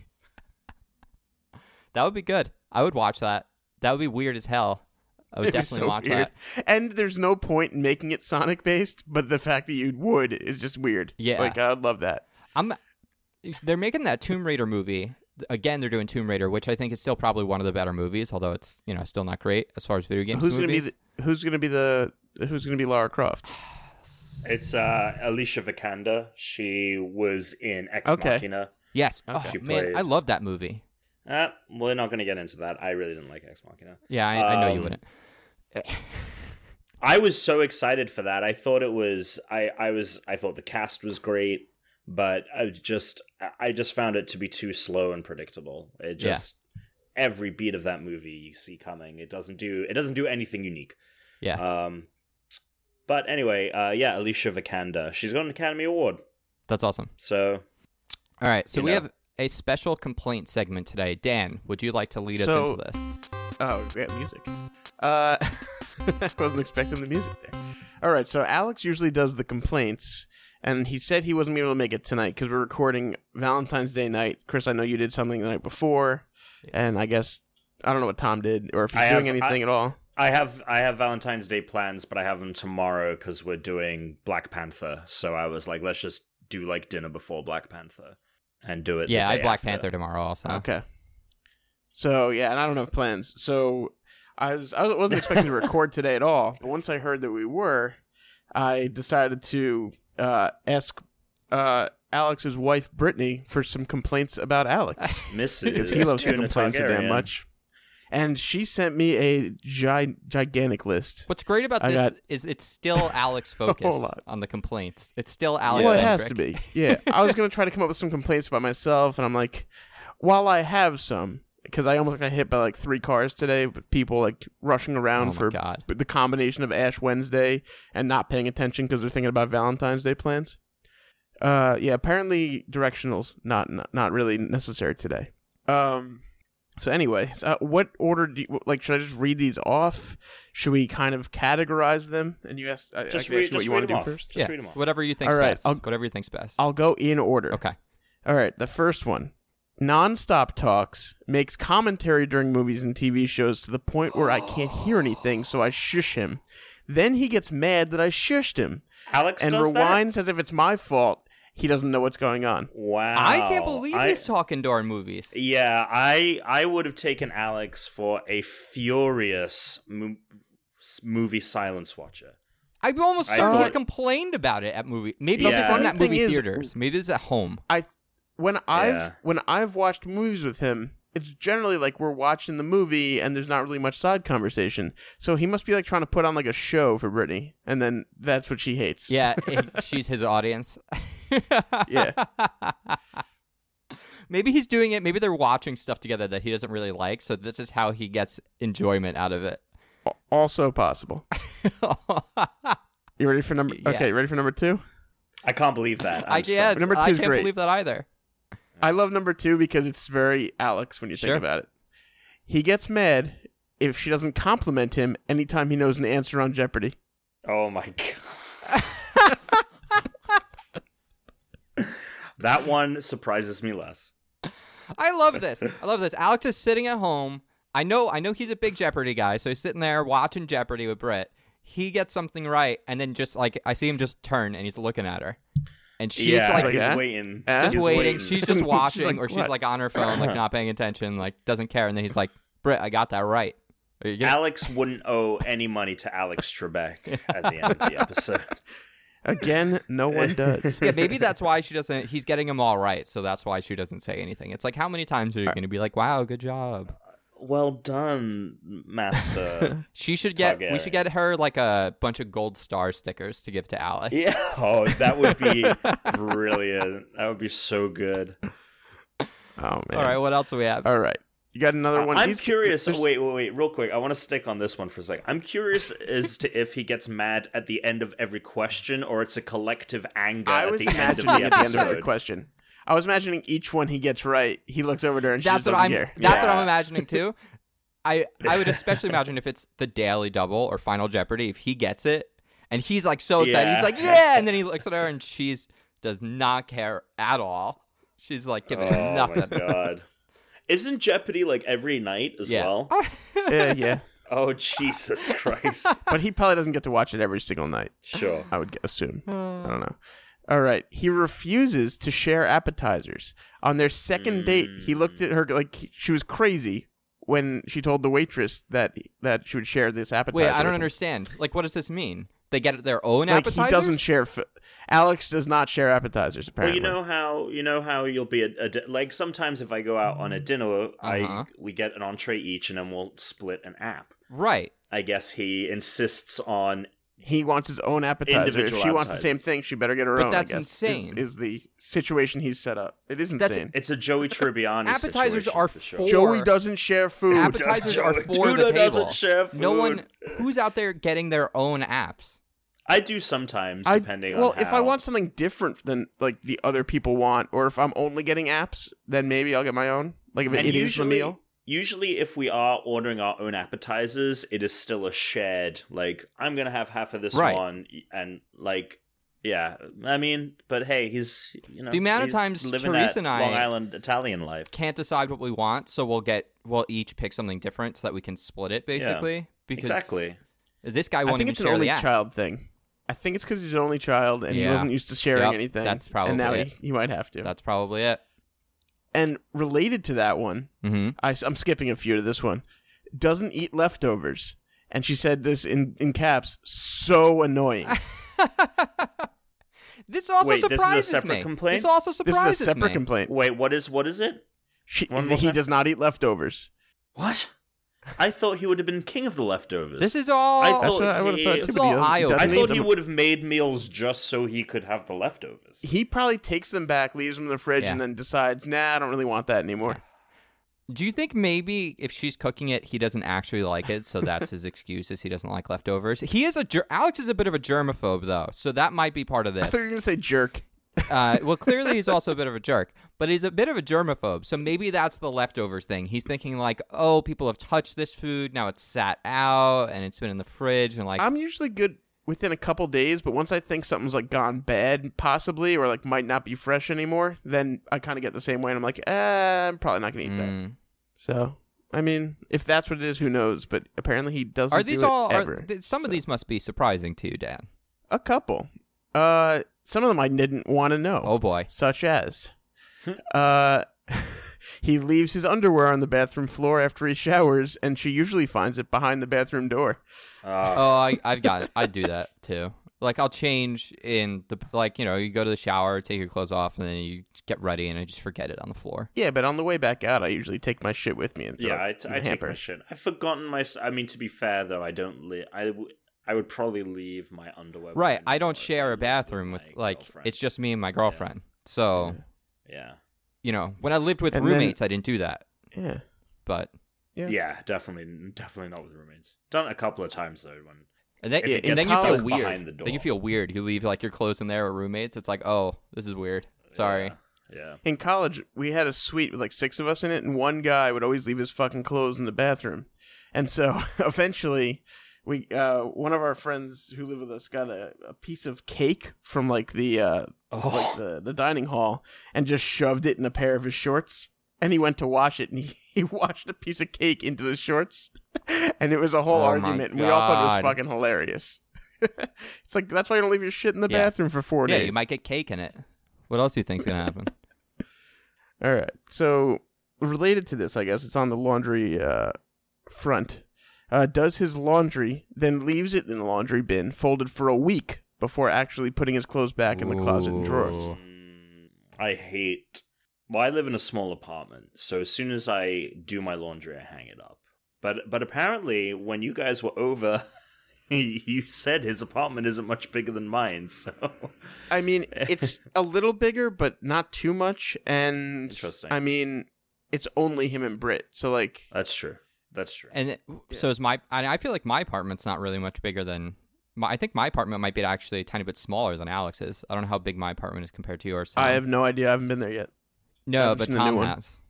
That would be good. I would watch that. That would be weird as hell. I would It'd be definitely so watch weird. that. And there's no point in making it Sonic based, but the fact that you would is just weird. Yeah. like I would love that. I'm. They're making that Tomb Raider movie again. They're doing Tomb Raider, which I think is still probably one of the better movies, although it's you know still not great as far as video games. who's gonna be the Who's gonna be the Who's gonna be Lara Croft? It's uh, Alicia Vikander. She was in Ex Okay. Machina. Yes. Okay. Oh, She man, I love that movie. Uh, we're not going to get into that. I really didn't like Ex Machina. Yeah, I, I know you Um, wouldn't. I was so excited for that. I thought it was. I I was. I thought the cast was great, but I just. I just found it to be too slow and predictable. It Yeah. just every beat of that movie you see coming. It doesn't do. It doesn't do anything unique. Yeah, Um. But anyway, uh, yeah, Alicia Vikander. She's got an Academy Award. that's awesome. So All right, so we know. have a special complaint segment today. Dan, would you like to lead us into this? Oh, yeah, music. Uh, I wasn't expecting the music there. All right, so Alex usually does the complaints, and he said he wasn't able to make it tonight because we're recording Valentine's Day night. Chris, I know you did something the night before, and I guess I don't know what Tom did or if he's I doing have- anything I- at all. I have I have Valentine's Day plans, but I have them tomorrow because we're doing Black Panther. So I was like, let's just do like dinner before Black Panther and do it. the Yeah, I have Black after. Panther tomorrow also. Okay. So yeah, and I don't have plans. So I was I wasn't expecting to record today at all, but once I heard that we were, I decided to uh, ask uh, Alex's wife Brittany for some complaints about Alex Mrs. because he loves to complain so damn much. And she sent me a gi- gigantic list. What's great about I this got- is it's still Alex focused lot. on the complaints. It's still Alex. Well, it has to be. Yeah, I was gonna try to come up with some complaints about myself, and I'm like, while I have some, because I almost got hit by like three cars today with people like rushing around Oh for God. the combination of Ash Wednesday and not paying attention because they're thinking about Valentine's Day plans. Uh, yeah, apparently directionals not not, not really necessary today. Um, so anyway, so uh, what order do you, like? Should I just read these off? Should we kind of categorize them? And you asked, I, I Just can read, ask you what you want to do off. first. Just yeah, read them off. whatever you think. All right, best. I'll- whatever you think's best. I'll go in order. okay. All right, the first one. Nonstop talks makes commentary during movies and TV shows to the point where I can't hear anything, so I shush him. Then he gets mad that I shushed him Alex and does rewinds as if it's my fault. He doesn't know what's going on. Wow, I can't believe I- he's talking during movies. Yeah, I I would have taken Alex for a furious mo- movie silence watcher. I almost I certainly thought- complained about it at movie. Maybe Yeah. this The isn't funny thing movie is- theaters. Maybe it's at home. When I've Yeah. when I've watched movies with him, it's generally like we're watching the movie and there's not really much side conversation. So he must be like trying to put on like a show for Brittany, and then that's what she hates. Yeah, it- she's his audience. Yeah. Maybe he's doing it. Maybe they're watching stuff together that he doesn't really like. So this is how he gets enjoyment out of it. Also possible. You ready for number? Yeah. Okay, ready for number two? I can't believe that. I I'm sorry. can't. Number I two's can't great. believe that either. I love number two because it's very Alex when you Sure. think about it. He gets mad if she doesn't compliment him anytime he knows an answer on Jeopardy. Oh my god. that one surprises me less. I love this. I love this. Alex is sitting at home. I know. I know he's a big Jeopardy guy. So he's sitting there watching Jeopardy with Britt. He gets something right, and then just like I see him just turn, and he's looking at her, and she's yeah, like Like, he's eh? waiting. Eh? just He's waiting. She's just She's watching, like, or she's "What?" like on her phone, like not paying attention, like doesn't care. And then he's like, "Britt, I got that right." Are you Alex wouldn't owe any money to Alex Trebek at the end of the episode. Again, no one does. yeah, maybe that's why she doesn't. He's getting them all right, so that's why she doesn't say anything. It's like, how many times are you going to be like, "Wow, good job"? Well done, Master. She should get. We should get her like a bunch of gold star stickers to give to Alex. yeah. Oh, that would be brilliant. That would be so good. Oh man. All right. What else do we have? All right. You got another one. I'm These- curious. there's- Wait, wait, wait, real quick. I want to stick on this one for a second. I'm curious as to if he gets mad at the end of every question or it's a collective anger I at was the end of imagining the at the end of episode. the question. I was imagining each one he gets right. He looks over to her and That's what I'm. doesn't That's care. what I'm imagining too. I I would especially imagine if it's the Daily Double or Final Jeopardy. If he gets it and he's like so excited, he's Yeah. like yeah, and then he looks at her and she's does not care at all. She's like giving him Oh nothing. my god! Isn't Jeopardy like every night as Yeah. well? Oh. yeah, yeah. Oh Jesus Christ! But he probably doesn't get to watch it every single night. Sure. I would assume. I don't know. All right. He refuses to share appetizers. On their second date, he looked at her like he- she was crazy when she told the waitress that that she would share this appetizer. Wait, I don't understand. Like, what does this mean? They get their own Like appetizers. he doesn't share. F- Alex does not share appetizers. Apparently, Well, you know how you know how you'll be a, a di- like sometimes if I go out on a dinner, Uh-huh. I we get an entree each and then we'll split an app. Right. I guess he insists on he wants his own appetizer. If Individual she wants the same thing, she better get her But own. that's I guess, insane. Is, the situation he's set up? It is That's- insane. it's a Joey Tribbiani. Appetizers situation are for sure. Joey doesn't share food. Appetizers are Joey for the table. doesn't share No one who's out there getting their own apps. I do sometimes, depending I- well, on if I want something different than like the other people want, or if I'm only getting apps, then maybe I'll get my own. Like if it, and it is the meal. Usually if we are ordering our own appetizers, it is still a shared. Like I'm gonna have half of this Right. one, and like, yeah. I mean, but hey, he's you know The amount of times living Teresa that and I- Long Island Italian life. Can't decide what we want, so we'll get we'll each pick something different so that we can split it basically. Because Exactly. This guy I won't i think even it's an only child thing. I think it's because he's an only child and he wasn't used to sharing Yep, anything. that's probably and now probably he, it. he might have to. That's probably it. And related to that one, hmm I, am skipping a few to this one. Doesn't eat leftovers, and she said this in in caps. So annoying. this also Wait, this is a surprises separate me. complaint? This also this surprises is a separate me. complaint. Wait, what is what is it? She, One he time? does not eat leftovers. What? I thought he would have been king of the leftovers. This is all. I That's thought what I would have he- thought This too. is he all eye-opening. I doesn't thought he would have made meals just so he could have the leftovers. He probably takes them back, leaves them in the fridge, Yeah. and then decides, "Nah, I don't really want that anymore." Do you think maybe if she's cooking it, he doesn't actually like it, so that's his excuse is he doesn't like leftovers? He is a ger- Alex is a bit of a germaphobe though, so that might be part of I this. thought you were gonna say jerk. Uh, well, clearly he's also a bit of a jerk, but he's a bit of a germaphobe. So maybe that's the leftovers thing. He's thinking like, oh, people have touched this food, now it's sat out and it's been in the fridge, and like, I'm usually good within a couple days, but once I think something's like gone bad, possibly, or like might not be fresh anymore, then I kind of get the same way, and I'm like, eh, I'm probably not gonna eat that. mm. So, I mean, if that's what it is, who knows? But apparently, he doesn't. are these do all? Are, th- some of these must be surprising to you, Dan. A couple. Uh, some of them I didn't want to know. Oh boy. Such as, uh, he leaves his underwear on the bathroom floor after he showers, and she usually finds it behind the bathroom door. Uh, Oh, I, I've got it. I do that too. Like I'll change in the like you know you go to the shower, take your clothes off, and then you get ready, and I just forget it on the floor. Yeah, but on the way back out, I usually take my shit with me and throw yeah, I, it t- in I the take my shit. I've forgotten my. I mean, to be fair though, I don't. Li- I w- I would probably leave my underwear. Right. I don't share a bathroom with my like girlfriend. it's just me and my girlfriend. So yeah. you know when I lived with And then- roommates, I didn't do that. Yeah. But Yeah. yeah, definitely, definitely not with roommates. Done a couple of times though. When and then, If it and then you feel weird. the Then you feel weird. You leave like your clothes in there with roommates. It's like oh this is weird. Sorry. Yeah. yeah. In college, we had a suite with like six of us in it, and one guy would always leave his fucking clothes in the bathroom. And so eventually, we uh, one of our friends who lived with us got a, a piece of cake from like the uh, Oh. like the, the dining hall and just shoved it in a pair of his shorts. And he went to wash it, and he, he washed a piece of cake into the shorts, and it was a whole Oh argument. And we all thought it was fucking hilarious. it's like that's why you don't leave your shit in the Yeah. bathroom for four Yeah, days. you might get cake in it. What else do you think's gonna happen? All right. So related to this, I guess it's on the laundry uh, front. Uh, does his laundry, then leaves it in the laundry bin, folded for a week before actually putting his clothes back in the closet and drawers. Mm, I hate. Well, I live in a small apartment, so as soon as I do my laundry, I hang it up. But but apparently, when you guys were over, you said his apartment isn't much bigger than mine. So I mean, it's a little bigger, but not too much. And Interesting. I mean, it's only him and Brit. So like, that's true. That's true. And it- so is my. And I feel like my apartment's not really much bigger than. My, I think my apartment might be actually a tiny bit smaller than Alex's. I don't know how big my apartment is compared to yours. Tom. I have no idea. I haven't been there yet. no, but seen the new Tom one. has.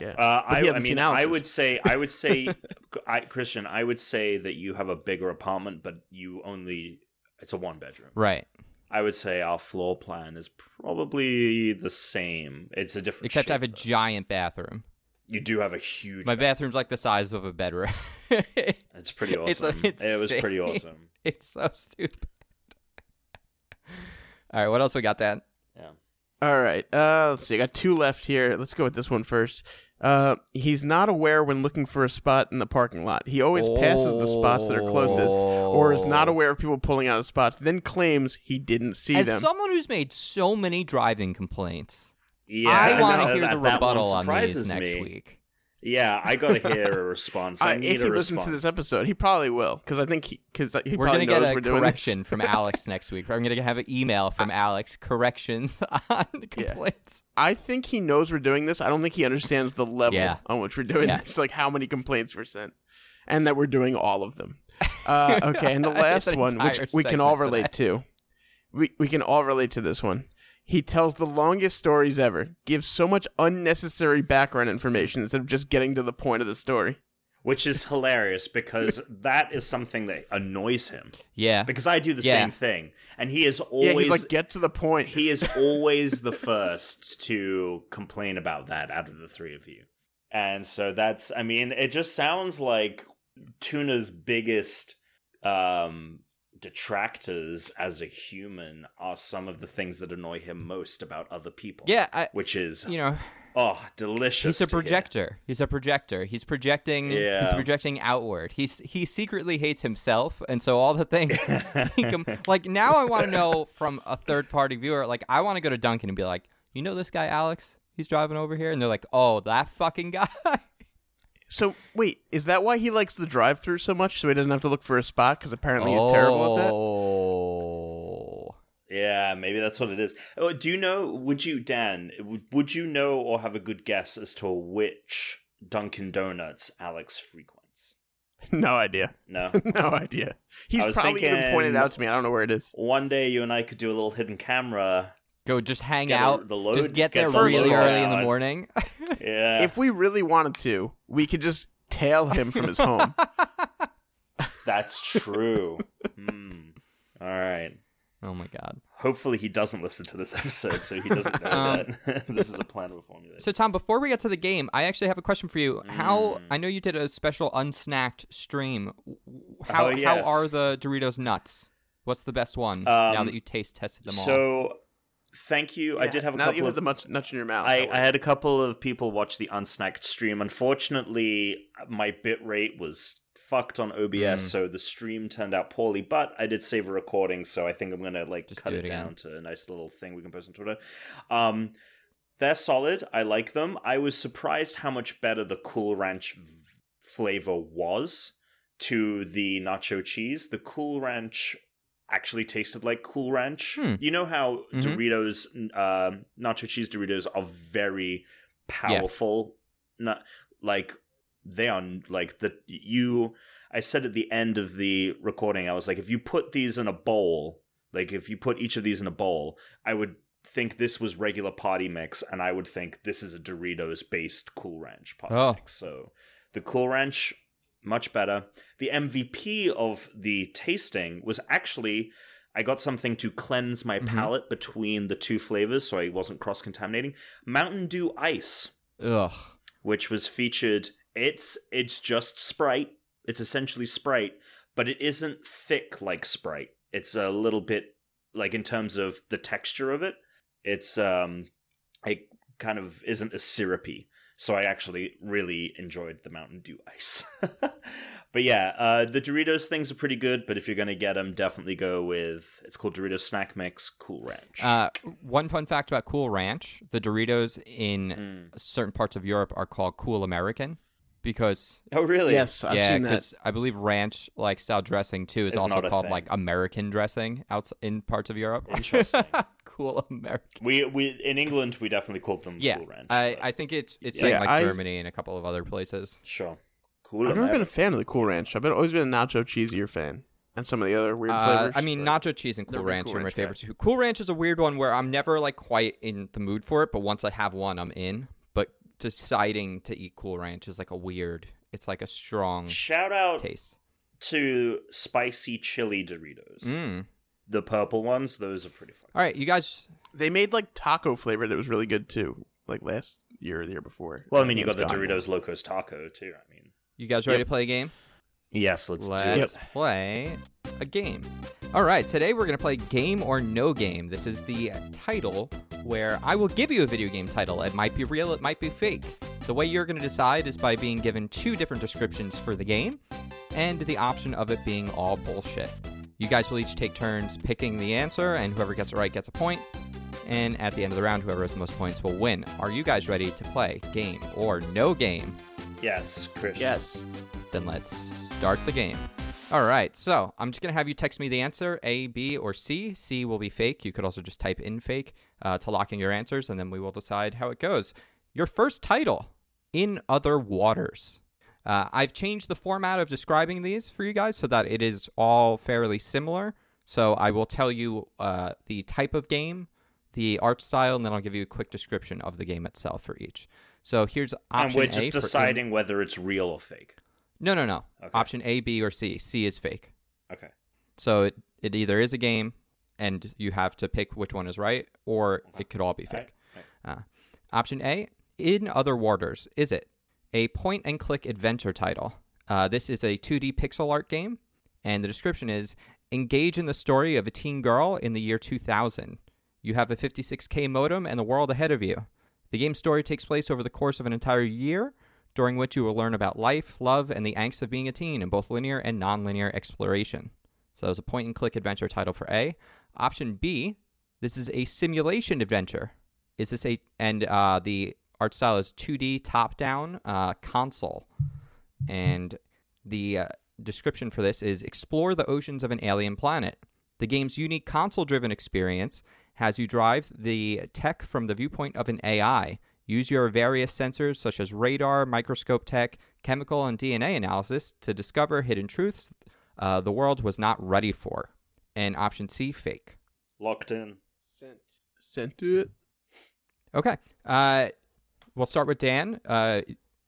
Yeah. Uh, I, I mean, I would say, I would say, I, Christian, I would say that you have a bigger apartment, but you only it's a one bedroom. Right. I would say our floor plan is probably the same. It's a different. Except I have a though. giant bathroom. You do have a huge. My bath- bathroom's like the size of a bedroom. It's pretty awesome. it's it was pretty awesome. it's so stupid. All right, what else we got, Dan? Yeah. All right. Uh, let's see. I got two left here. Let's go with this one first. Uh, he's not aware when looking for a spot in the parking lot. He always passes the spots that are closest, or is not Oh. aware of people pulling out of spots. Then claims he didn't see As them. someone who's made so many driving complaints, Yeah, I want to no, hear that- the rebuttal on these surprises next me. week. Yeah, I gotta hear a response. I Uh, need if a he response. listens to this episode, he probably will, because I think he because he We're probably gonna get a correction from Alex next week. I'm gonna have an email from Alex corrections on complaints. I think he knows we're doing this. I don't think he understands the level Yeah. on which we're doing Yeah. this, like how many complaints were sent, and that we're doing all of them. Uh, okay, and the last one, which we can all relate that. to, we we can all relate to this one. He tells the longest stories ever, gives so much unnecessary background information instead of just getting to the point of the story. which is hilarious because that is something that annoys him. Yeah. Because I do the Yeah. same thing, and he is yeah, always he's like, get to the point. he is always the first to complain about that out of the three of you. And so that's I mean, it just sounds like Tuna's biggest um detractors as a human are some of the things that annoy him most about other people. Yeah, I, Which is you know, oh delicious. he's a projector. He's a projector. He's projecting. He's projecting outward. He's he secretly hates himself, and so all the things. com- like now, I want to know from a third party viewer. Like I want to go to Dunkin' and be like, you know this guy Alex? He's driving over here, and they're like, oh, that fucking guy. So wait, is that why he likes the drive-through so much? So he doesn't have to look for a spot because apparently he's terrible at that. Oh. Yeah, maybe that's what it is. Oh, do you know? Would you, Dan? Would, would you know or have a good guess as to which Dunkin' Donuts Alex frequents? No idea. No. no idea. He's probably even pointed out to me. I don't know where it is. One day, you and I could do a little hidden camera. Go just hang Get a- out. the load- just get get there really load early in the morning. Yeah, If we really wanted to, we could just tail him from his home. that's true. Hmm. All right. oh my god. Hopefully, he doesn't listen to this episode, so he doesn't know Um, that this is a plan of formulation. So Tom, before we get to the game, I actually have a question for you. How Mm. I know you did a special unsnacked stream. How Oh, how are the Doritos nuts? What's the best one now Um, that you taste tested them all? So, thank you. I did have a now that you couple have of the much in your mouth. I, I had a couple of people watch the unsnacked stream. Unfortunately, my bit rate was fucked on OBS, Mm. so the stream turned out poorly. But I did save a recording, so I think I'm gonna like Just cut do it, it down to a nice little thing we can post on Twitter. Um, they're solid. I like them. I was surprised how much better the Cool Ranch v- flavor was to the nacho cheese. The Cool Ranch actually tasted like Cool Ranch. Hmm. You know how Mhm. Doritos, um, nacho cheese Doritos are very powerful. Not like they are like the you. I said at the end of the recording, I was like, if you put these in a bowl, like if you put each of these in a bowl, I would think this was regular party mix, and I would think this is a Doritos based Cool Ranch party Oh. mix. So the Cool Ranch much better. The MVP of the tasting was actually I got something to cleanse my Mhm. palate between the two flavors so I wasn't cross contaminating. Mountain Dew Ice, Ugh. which was featured. It's it's just Sprite. It's essentially Sprite, but it isn't thick like Sprite. It's a little bit like in terms of the texture of it. It's um it kind of isn't as syrupy. So I actually really enjoyed the Mountain Dew Ice. But yeah, uh, the Doritos things are pretty good. But if you're gonna get them, definitely go with it's called Doritos Snack Mix Cool Ranch. Uh, one fun fact about Cool Ranch: the Doritos in Mm. certain parts of Europe are called Cool American because Oh really? Yes, I've yeah, seen that. because I believe ranch like style dressing too is It's also called thing. like American dressing out in parts of Europe. Interesting. cool American. We we in England we definitely called them Yeah, Cool Ranch. I, I think it's it's Yeah, like I've- Germany and a couple of other places. sure. Cool. I've never been a fan of the Cool Ranch. I've been, always been a nacho cheesier fan, and some of the other weird Uh, flavors. I mean, nacho cheese and Cool Never been Ranch Cool are my Ranch guy. favorites too. Cool Ranch is a weird one where I'm never like quite in the mood for it, but once I have one, I'm in. But deciding to eat Cool Ranch is like a weird. It's like a strong Shout out taste. to spicy chili Doritos. Mm. The purple ones, those are pretty fun. All right, you guys. they made like taco flavor that was really good too, like last year or the year before. Well, I mean, you got the gone. Doritos Locos Taco too. I mean, You guys ready Yep. to play a game? yes, let's, Let's it. play a game. All right, today we're going to play Game or No Game. This is the title where I will give you a video game title. It might be real, it might be fake. The way you're going to decide is by being given two different descriptions for the game and the option of it being all bullshit. You guys will each take turns picking the answer, and whoever gets it right gets a point. And at the end of the round, whoever has the most points will win. Are you guys ready to play Game or No Game? Yes, Chris. Yes. Then let's start the game. All right, so I'm just going to have you text me the answer A, B, or C. C will be fake. You could also just type in fake uh, to lock in your answers, and then we will decide how it goes. Your first title In Other Waters. Uh, I've changed the format of describing these for you guys so that it is all fairly similar. So I will tell you uh, the type of game, the art style, and then I'll give you a quick description of the game itself for each. So here's option A. And we're A just in- deciding whether it's real or fake. no, no, no. Okay. Option A, B, or C. C is fake. Okay. So it, it either is a game and you have to pick which one is right, or Okay. it could all be All right, fake. Uh, option A, In Other Waters. Is it a point and click adventure title? Uh, this is a 2D pixel art game, and the description is engage in the story of a teen girl in the year 2000. You have a 56k modem and the world ahead of you. The game's story takes place over the course of an entire year, during which you will learn about life, love, and the angst of being a teen in both linear and non-linear exploration. So that was a point and click adventure title for A. Option B, this is a simulation adventure. Is this a and uh, the art style is 2D top down uh, console, and the uh, description for this is explore the oceans of an alien planet. The game's unique console driven experience has you drive the tech from the viewpoint of an AI. Use your various sensors, such as radar, microscope tech, chemical, and DNA analysis, to discover hidden truths uh, the world was not ready for. And option C, fake. Locked in. Sent. Sent to it. Okay. Uh, we'll start with Dan, uh,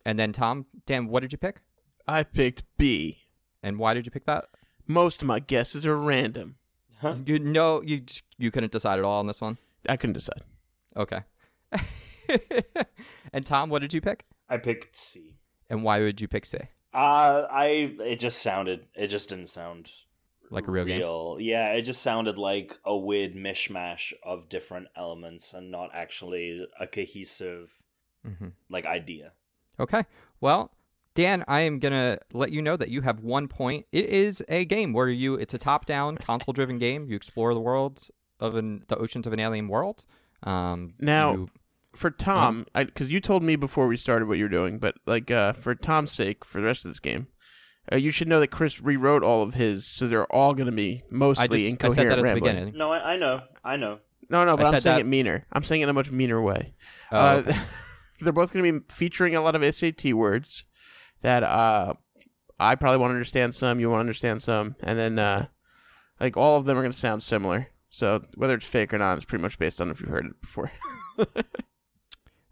and then Tom. Dan, what did you pick? I picked B. And why did you pick that? Most of my guesses are random. Huh? You know, you you couldn't decide at all on this one. I couldn't decide. Okay. and Tom, what did you pick? I picked C. And why would you pick C? Uh, I it just sounded it just didn't sound Like a real game? Yeah, it just sounded like a weird mishmash of different elements and not actually a cohesive hmm like idea. Okay. Well, Dan, I am gonna let you know that you have one point. It is a game where you it's a top-down, console-driven game. You explore the world of an the oceans of an alien world. Um, Now- you- For Tom, because you told me before we started what you're doing, but like uh, for Tom's sake, for the rest of this game, uh, you should know that Chris rewrote all of his, so they're all going to be mostly I just I incoherent said that at the rambling. beginning. No, I, I know, I know. No, no, but I I'm saying that- it meaner. I'm saying it in a much meaner way. Oh, uh, okay. they're both going to be featuring a lot of SAT words that uh, I probably want to understand some, you want to understand some, and then uh, like all of them are going to sound similar. So whether it's fake or not is pretty much based on if you've heard it before.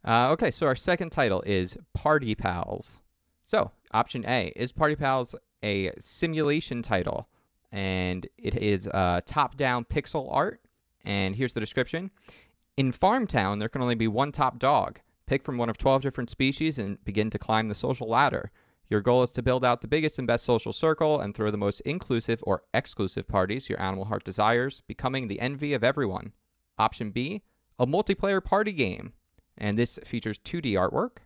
Uh, okay, so our second title is Party Pals. So, option A is Party Pals a simulation title, and it is uh, top down pixel art. And here's the description In Farmtown, there can only be one top dog. Pick from one of 12 different species and begin to climb the social ladder. Your goal is to build out the biggest and best social circle and throw the most inclusive or exclusive parties your animal heart desires, becoming the envy of everyone. Option B, a multiplayer party game and this features 2D artwork.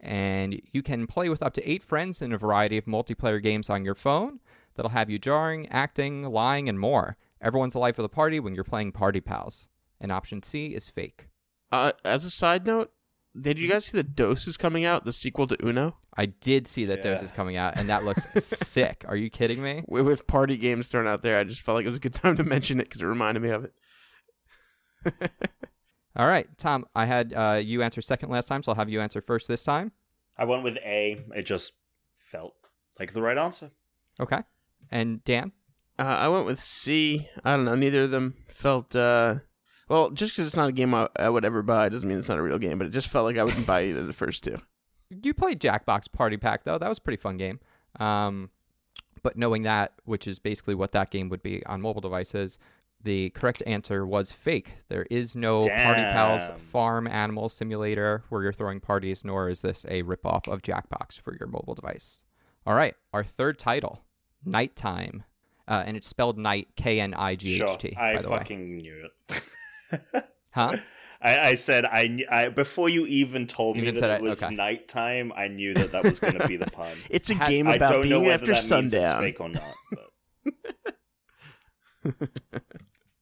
And you can play with up to eight friends in a variety of multiplayer games on your phone that'll have you jarring, acting, lying, and more. Everyone's the life of the party when you're playing Party Pals. And option C is fake. Uh, as a side note, did you guys see the Dos is coming out, the sequel to Uno, I did see that Dos is coming out, and that looks sick. Are you kidding me? with, with party games thrown out there? I just felt like it was a good time to mention it because it reminded me of it. All right, Tom, I had uh, you answer second last time, so I'll have you answer first this time. I went with A. It just felt like the right answer. Okay. And Dan? Uh, I went with C. I don't know. Neither of them felt. Uh, well, just because it's not a game I, I would ever buy doesn't mean it's not a real game. But it just felt like I wouldn't buy either of the first two. You played Jackbox Party Pack, though. That was a pretty fun game. Um, but knowing that, which is basically what that game would be on mobile devices, the correct answer was fake. There is no Party Pals farm animal simulator where you're throwing parties, nor is this a ripoff of Jackbox for your mobile device. All right, our third title, Nighttime. Uh, and it's spelled night, K N I G Sure, H T, I by the way. fucking knew it. Huh? I, I said I, I before you even told me Even that it it, was okay. nighttime. I knew that that was going to be the pun. It's a game I about don't being whether after that means it's sundown. fake or not.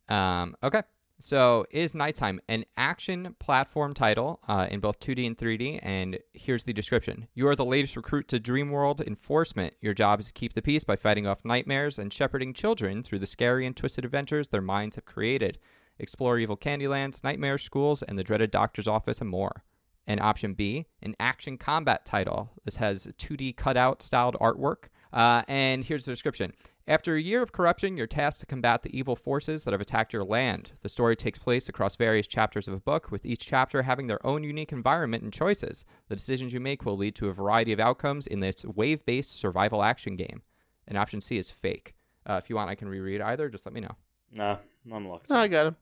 Um, okay. So, is Nighttime an action platform title uh, in both 2D and 3D? And here's the description You are the latest recruit to Dreamworld Enforcement. Your job is to keep the peace by fighting off nightmares and shepherding children through the scary and twisted adventures their minds have created. Explore evil Candylands, nightmare schools, and the dreaded doctor's office, and more. And option B, an action combat title. This has 2D cutout styled artwork. Uh, and here's the description. After a year of corruption, you're tasked to combat the evil forces that have attacked your land. The story takes place across various chapters of a book, with each chapter having their own unique environment and choices. The decisions you make will lead to a variety of outcomes in this wave based survival action game. And option C is fake. Uh, if you want, I can reread either. Just let me know. Nah, I'm locked. No, I got him.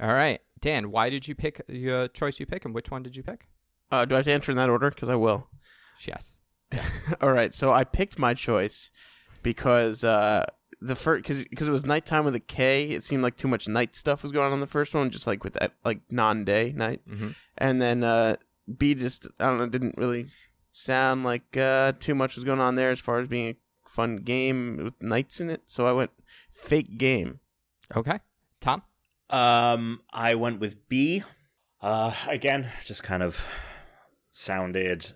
All right. Dan, why did you pick the uh, choice you pick, and which one did you pick? Uh, do I have to answer in that order? Because I will. Yes. All right, so I picked my choice because uh, the first because it was nighttime with a K. It seemed like too much night stuff was going on in the first one, just like with that like non-day night. Mm-hmm. And then uh, B just I don't know didn't really sound like uh, too much was going on there as far as being a fun game with nights in it. So I went fake game. Okay. Tom? Um, I went with B. Uh, again, just kind of sounded.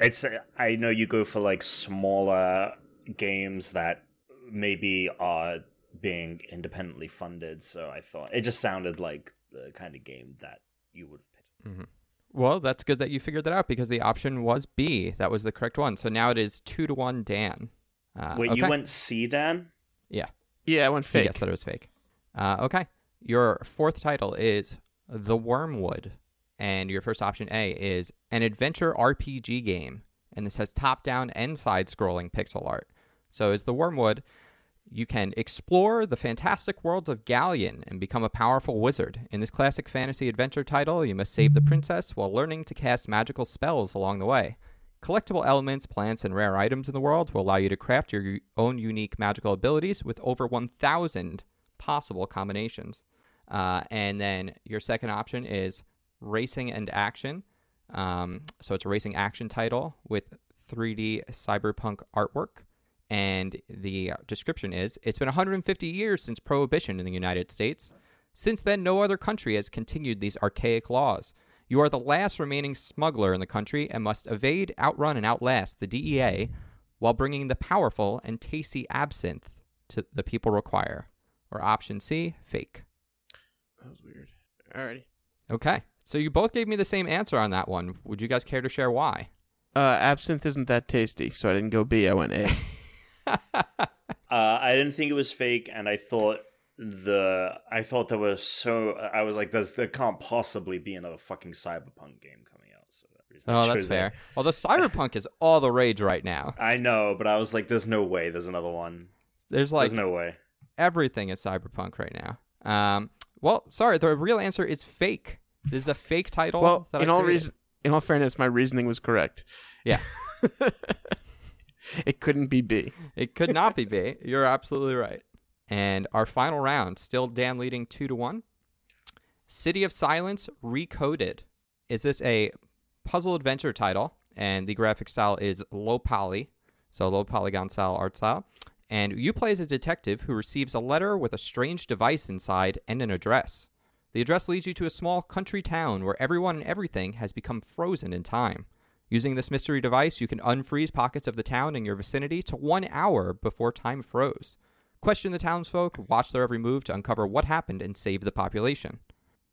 It's. I know you go for like smaller games that maybe are being independently funded, so I thought it just sounded like the kind of game that you would have picked. Well, that's good that you figured that out because the option was B. That was the correct one. So now it is two to one, Dan. Uh, Wait, okay. you went C, Dan? Yeah. Yeah, I went He fake. guessed that it was fake. Uh, okay. Your fourth title is The Wormwood. And your first option A is an adventure RPG game. And this has top down and side scrolling pixel art. So, as The Wormwood, you can explore the fantastic worlds of Galleon and become a powerful wizard. In this classic fantasy adventure title, you must save the princess while learning to cast magical spells along the way. Collectible elements, plants, and rare items in the world will allow you to craft your own unique magical abilities with over 1,000 possible combinations. Uh, and then your second option is racing and action. Um, so it's a racing action title with 3D cyberpunk artwork. And the description is It's been 150 years since Prohibition in the United States. Since then, no other country has continued these archaic laws. You are the last remaining smuggler in the country and must evade, outrun, and outlast the DEA while bringing the powerful and tasty absinthe to the people require. Or option C, fake. That was weird. Alrighty. Okay. So you both gave me the same answer on that one. Would you guys care to share why? Uh, absinthe isn't that tasty, so I didn't go B. I went A. Uh, I didn't think it was fake, and I thought the I thought there was so I was like, "There's there can't possibly be another fucking cyberpunk game coming out." So that reason oh, that's fair. A. Although Cyberpunk is all the rage right now. I know, but I was like, "There's no way. There's another one. There's like There's no way." Everything is Cyberpunk right now. Um, well, sorry, the real answer is fake. This is a fake title. well, that in I all reason, in all fairness, my reasoning was correct. Yeah. it couldn't be B. It could not be B. You're absolutely right. And our final round, still Dan leading two to one. City of Silence Recoded. Is this a puzzle adventure title? and the graphic style is low poly, so low polygon style art style. And you play as a detective who receives a letter with a strange device inside and an address. The address leads you to a small country town where everyone and everything has become frozen in time. Using this mystery device, you can unfreeze pockets of the town in your vicinity to one hour before time froze. Question the townsfolk, watch their every move to uncover what happened and save the population.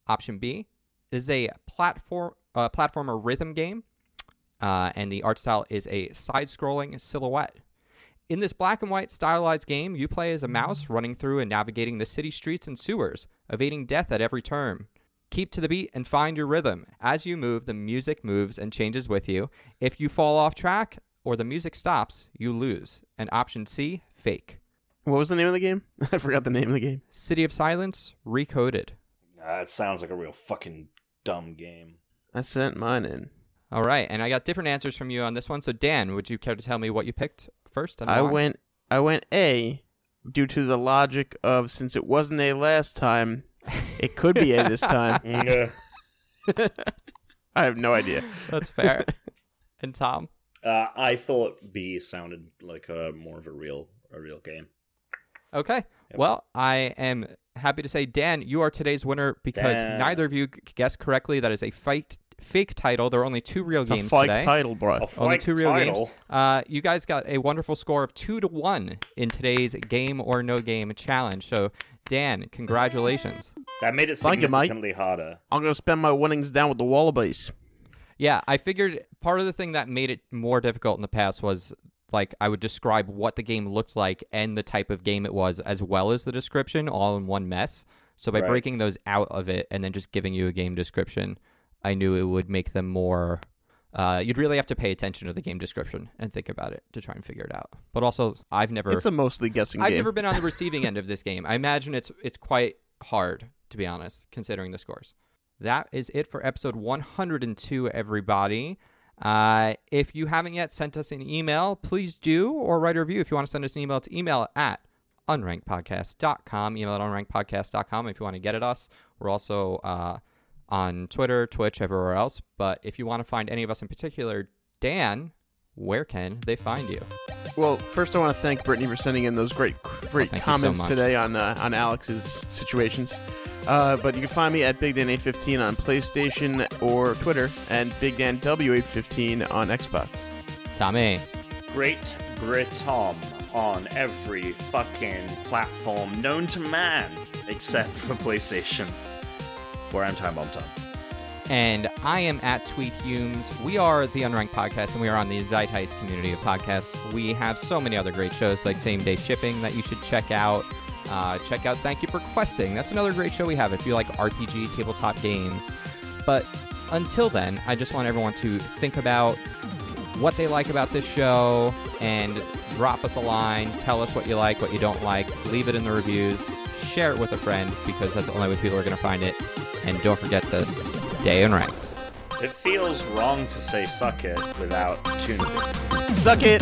Option B is a platform uh, platformer rhythm game, uh, and the art style is a side-scrolling silhouette. In this black and white stylized game, you play as a mm-hmm. mouse running through and navigating the city streets and sewers, evading death at every turn. Keep to the beat and find your rhythm. As you move, the music moves and changes with you. If you fall off track or the music stops, you lose. And option C, fake. What was the name of the game? I forgot the name of the game. City of Silence, recoded. That sounds like a real fucking dumb game. I sent mine in. All right, and I got different answers from you on this one. So Dan, would you care to tell me what you picked first? And I why? went I went A due to the logic of since it wasn't A last time, it could be A this time. I have no idea. That's fair. and Tom? uh, I thought B sounded like a more of a real a real game. Okay. Well, I am happy to say, Dan, you are today's winner because Dan. neither of you guessed correctly. That is a fake fake title. There are only two real It's a games fake today. title, bro. A Only two real title. games. Uh, you guys got a wonderful score of two to one in today's game or no game challenge. So, Dan, congratulations. That made it Thank you, mate. significantly harder. I'm gonna spend my winnings down with the Wallabies. Yeah, I figured part of the thing that made it more difficult in the past was like I would describe what the game looked like and the type of game it was, as well as the description, all in one mess. So by Right. breaking those out of it and then just giving you a game description, I knew it would make them more. Uh, you'd really have to pay attention to the game description and think about it to try and figure it out. But also, I've never, It's a mostly guessing I've game. never been on the receiving end of this game. I imagine it's it's quite hard to be honest, considering the scores. That is it for episode 102, everybody. Uh, if you haven't yet sent us an email, please do, or write a review. If you want to send us an email, it's email at unrankedpodcast.com. Email at unrankedpodcast.com if you want to get at us. We're also uh, on Twitter, Twitch, everywhere else. But if you want to find any of us in particular, Dan, where can they find you? Well, first I want to thank Brittany for sending in those great, great Thank you so comments today on uh, on Alex's situations. Uh, but you can find me at Big Dan 815 on PlayStation or Twitter, and Big Dan W815 on Xbox. Tommy. Great Britom on every fucking platform known to man except for PlayStation, where I'm Time Bomb Tom. And I am at Tweet Humes. We are the Unranked Podcast, and we are on the Zeitgeist community of podcasts. We have so many other great shows like Same Day Shipping that you should check out. Uh, check out Thank You for Questing. That's another great show we have if you like RPG tabletop games. But until then, I just want everyone to think about what they like about this show and drop us a line. Tell us what you like, what you don't like. Leave it in the reviews. Share it with a friend because that's the only way people are going to find it. And don't forget to stay unranked. It feels wrong to say suck it without tuning. Suck it!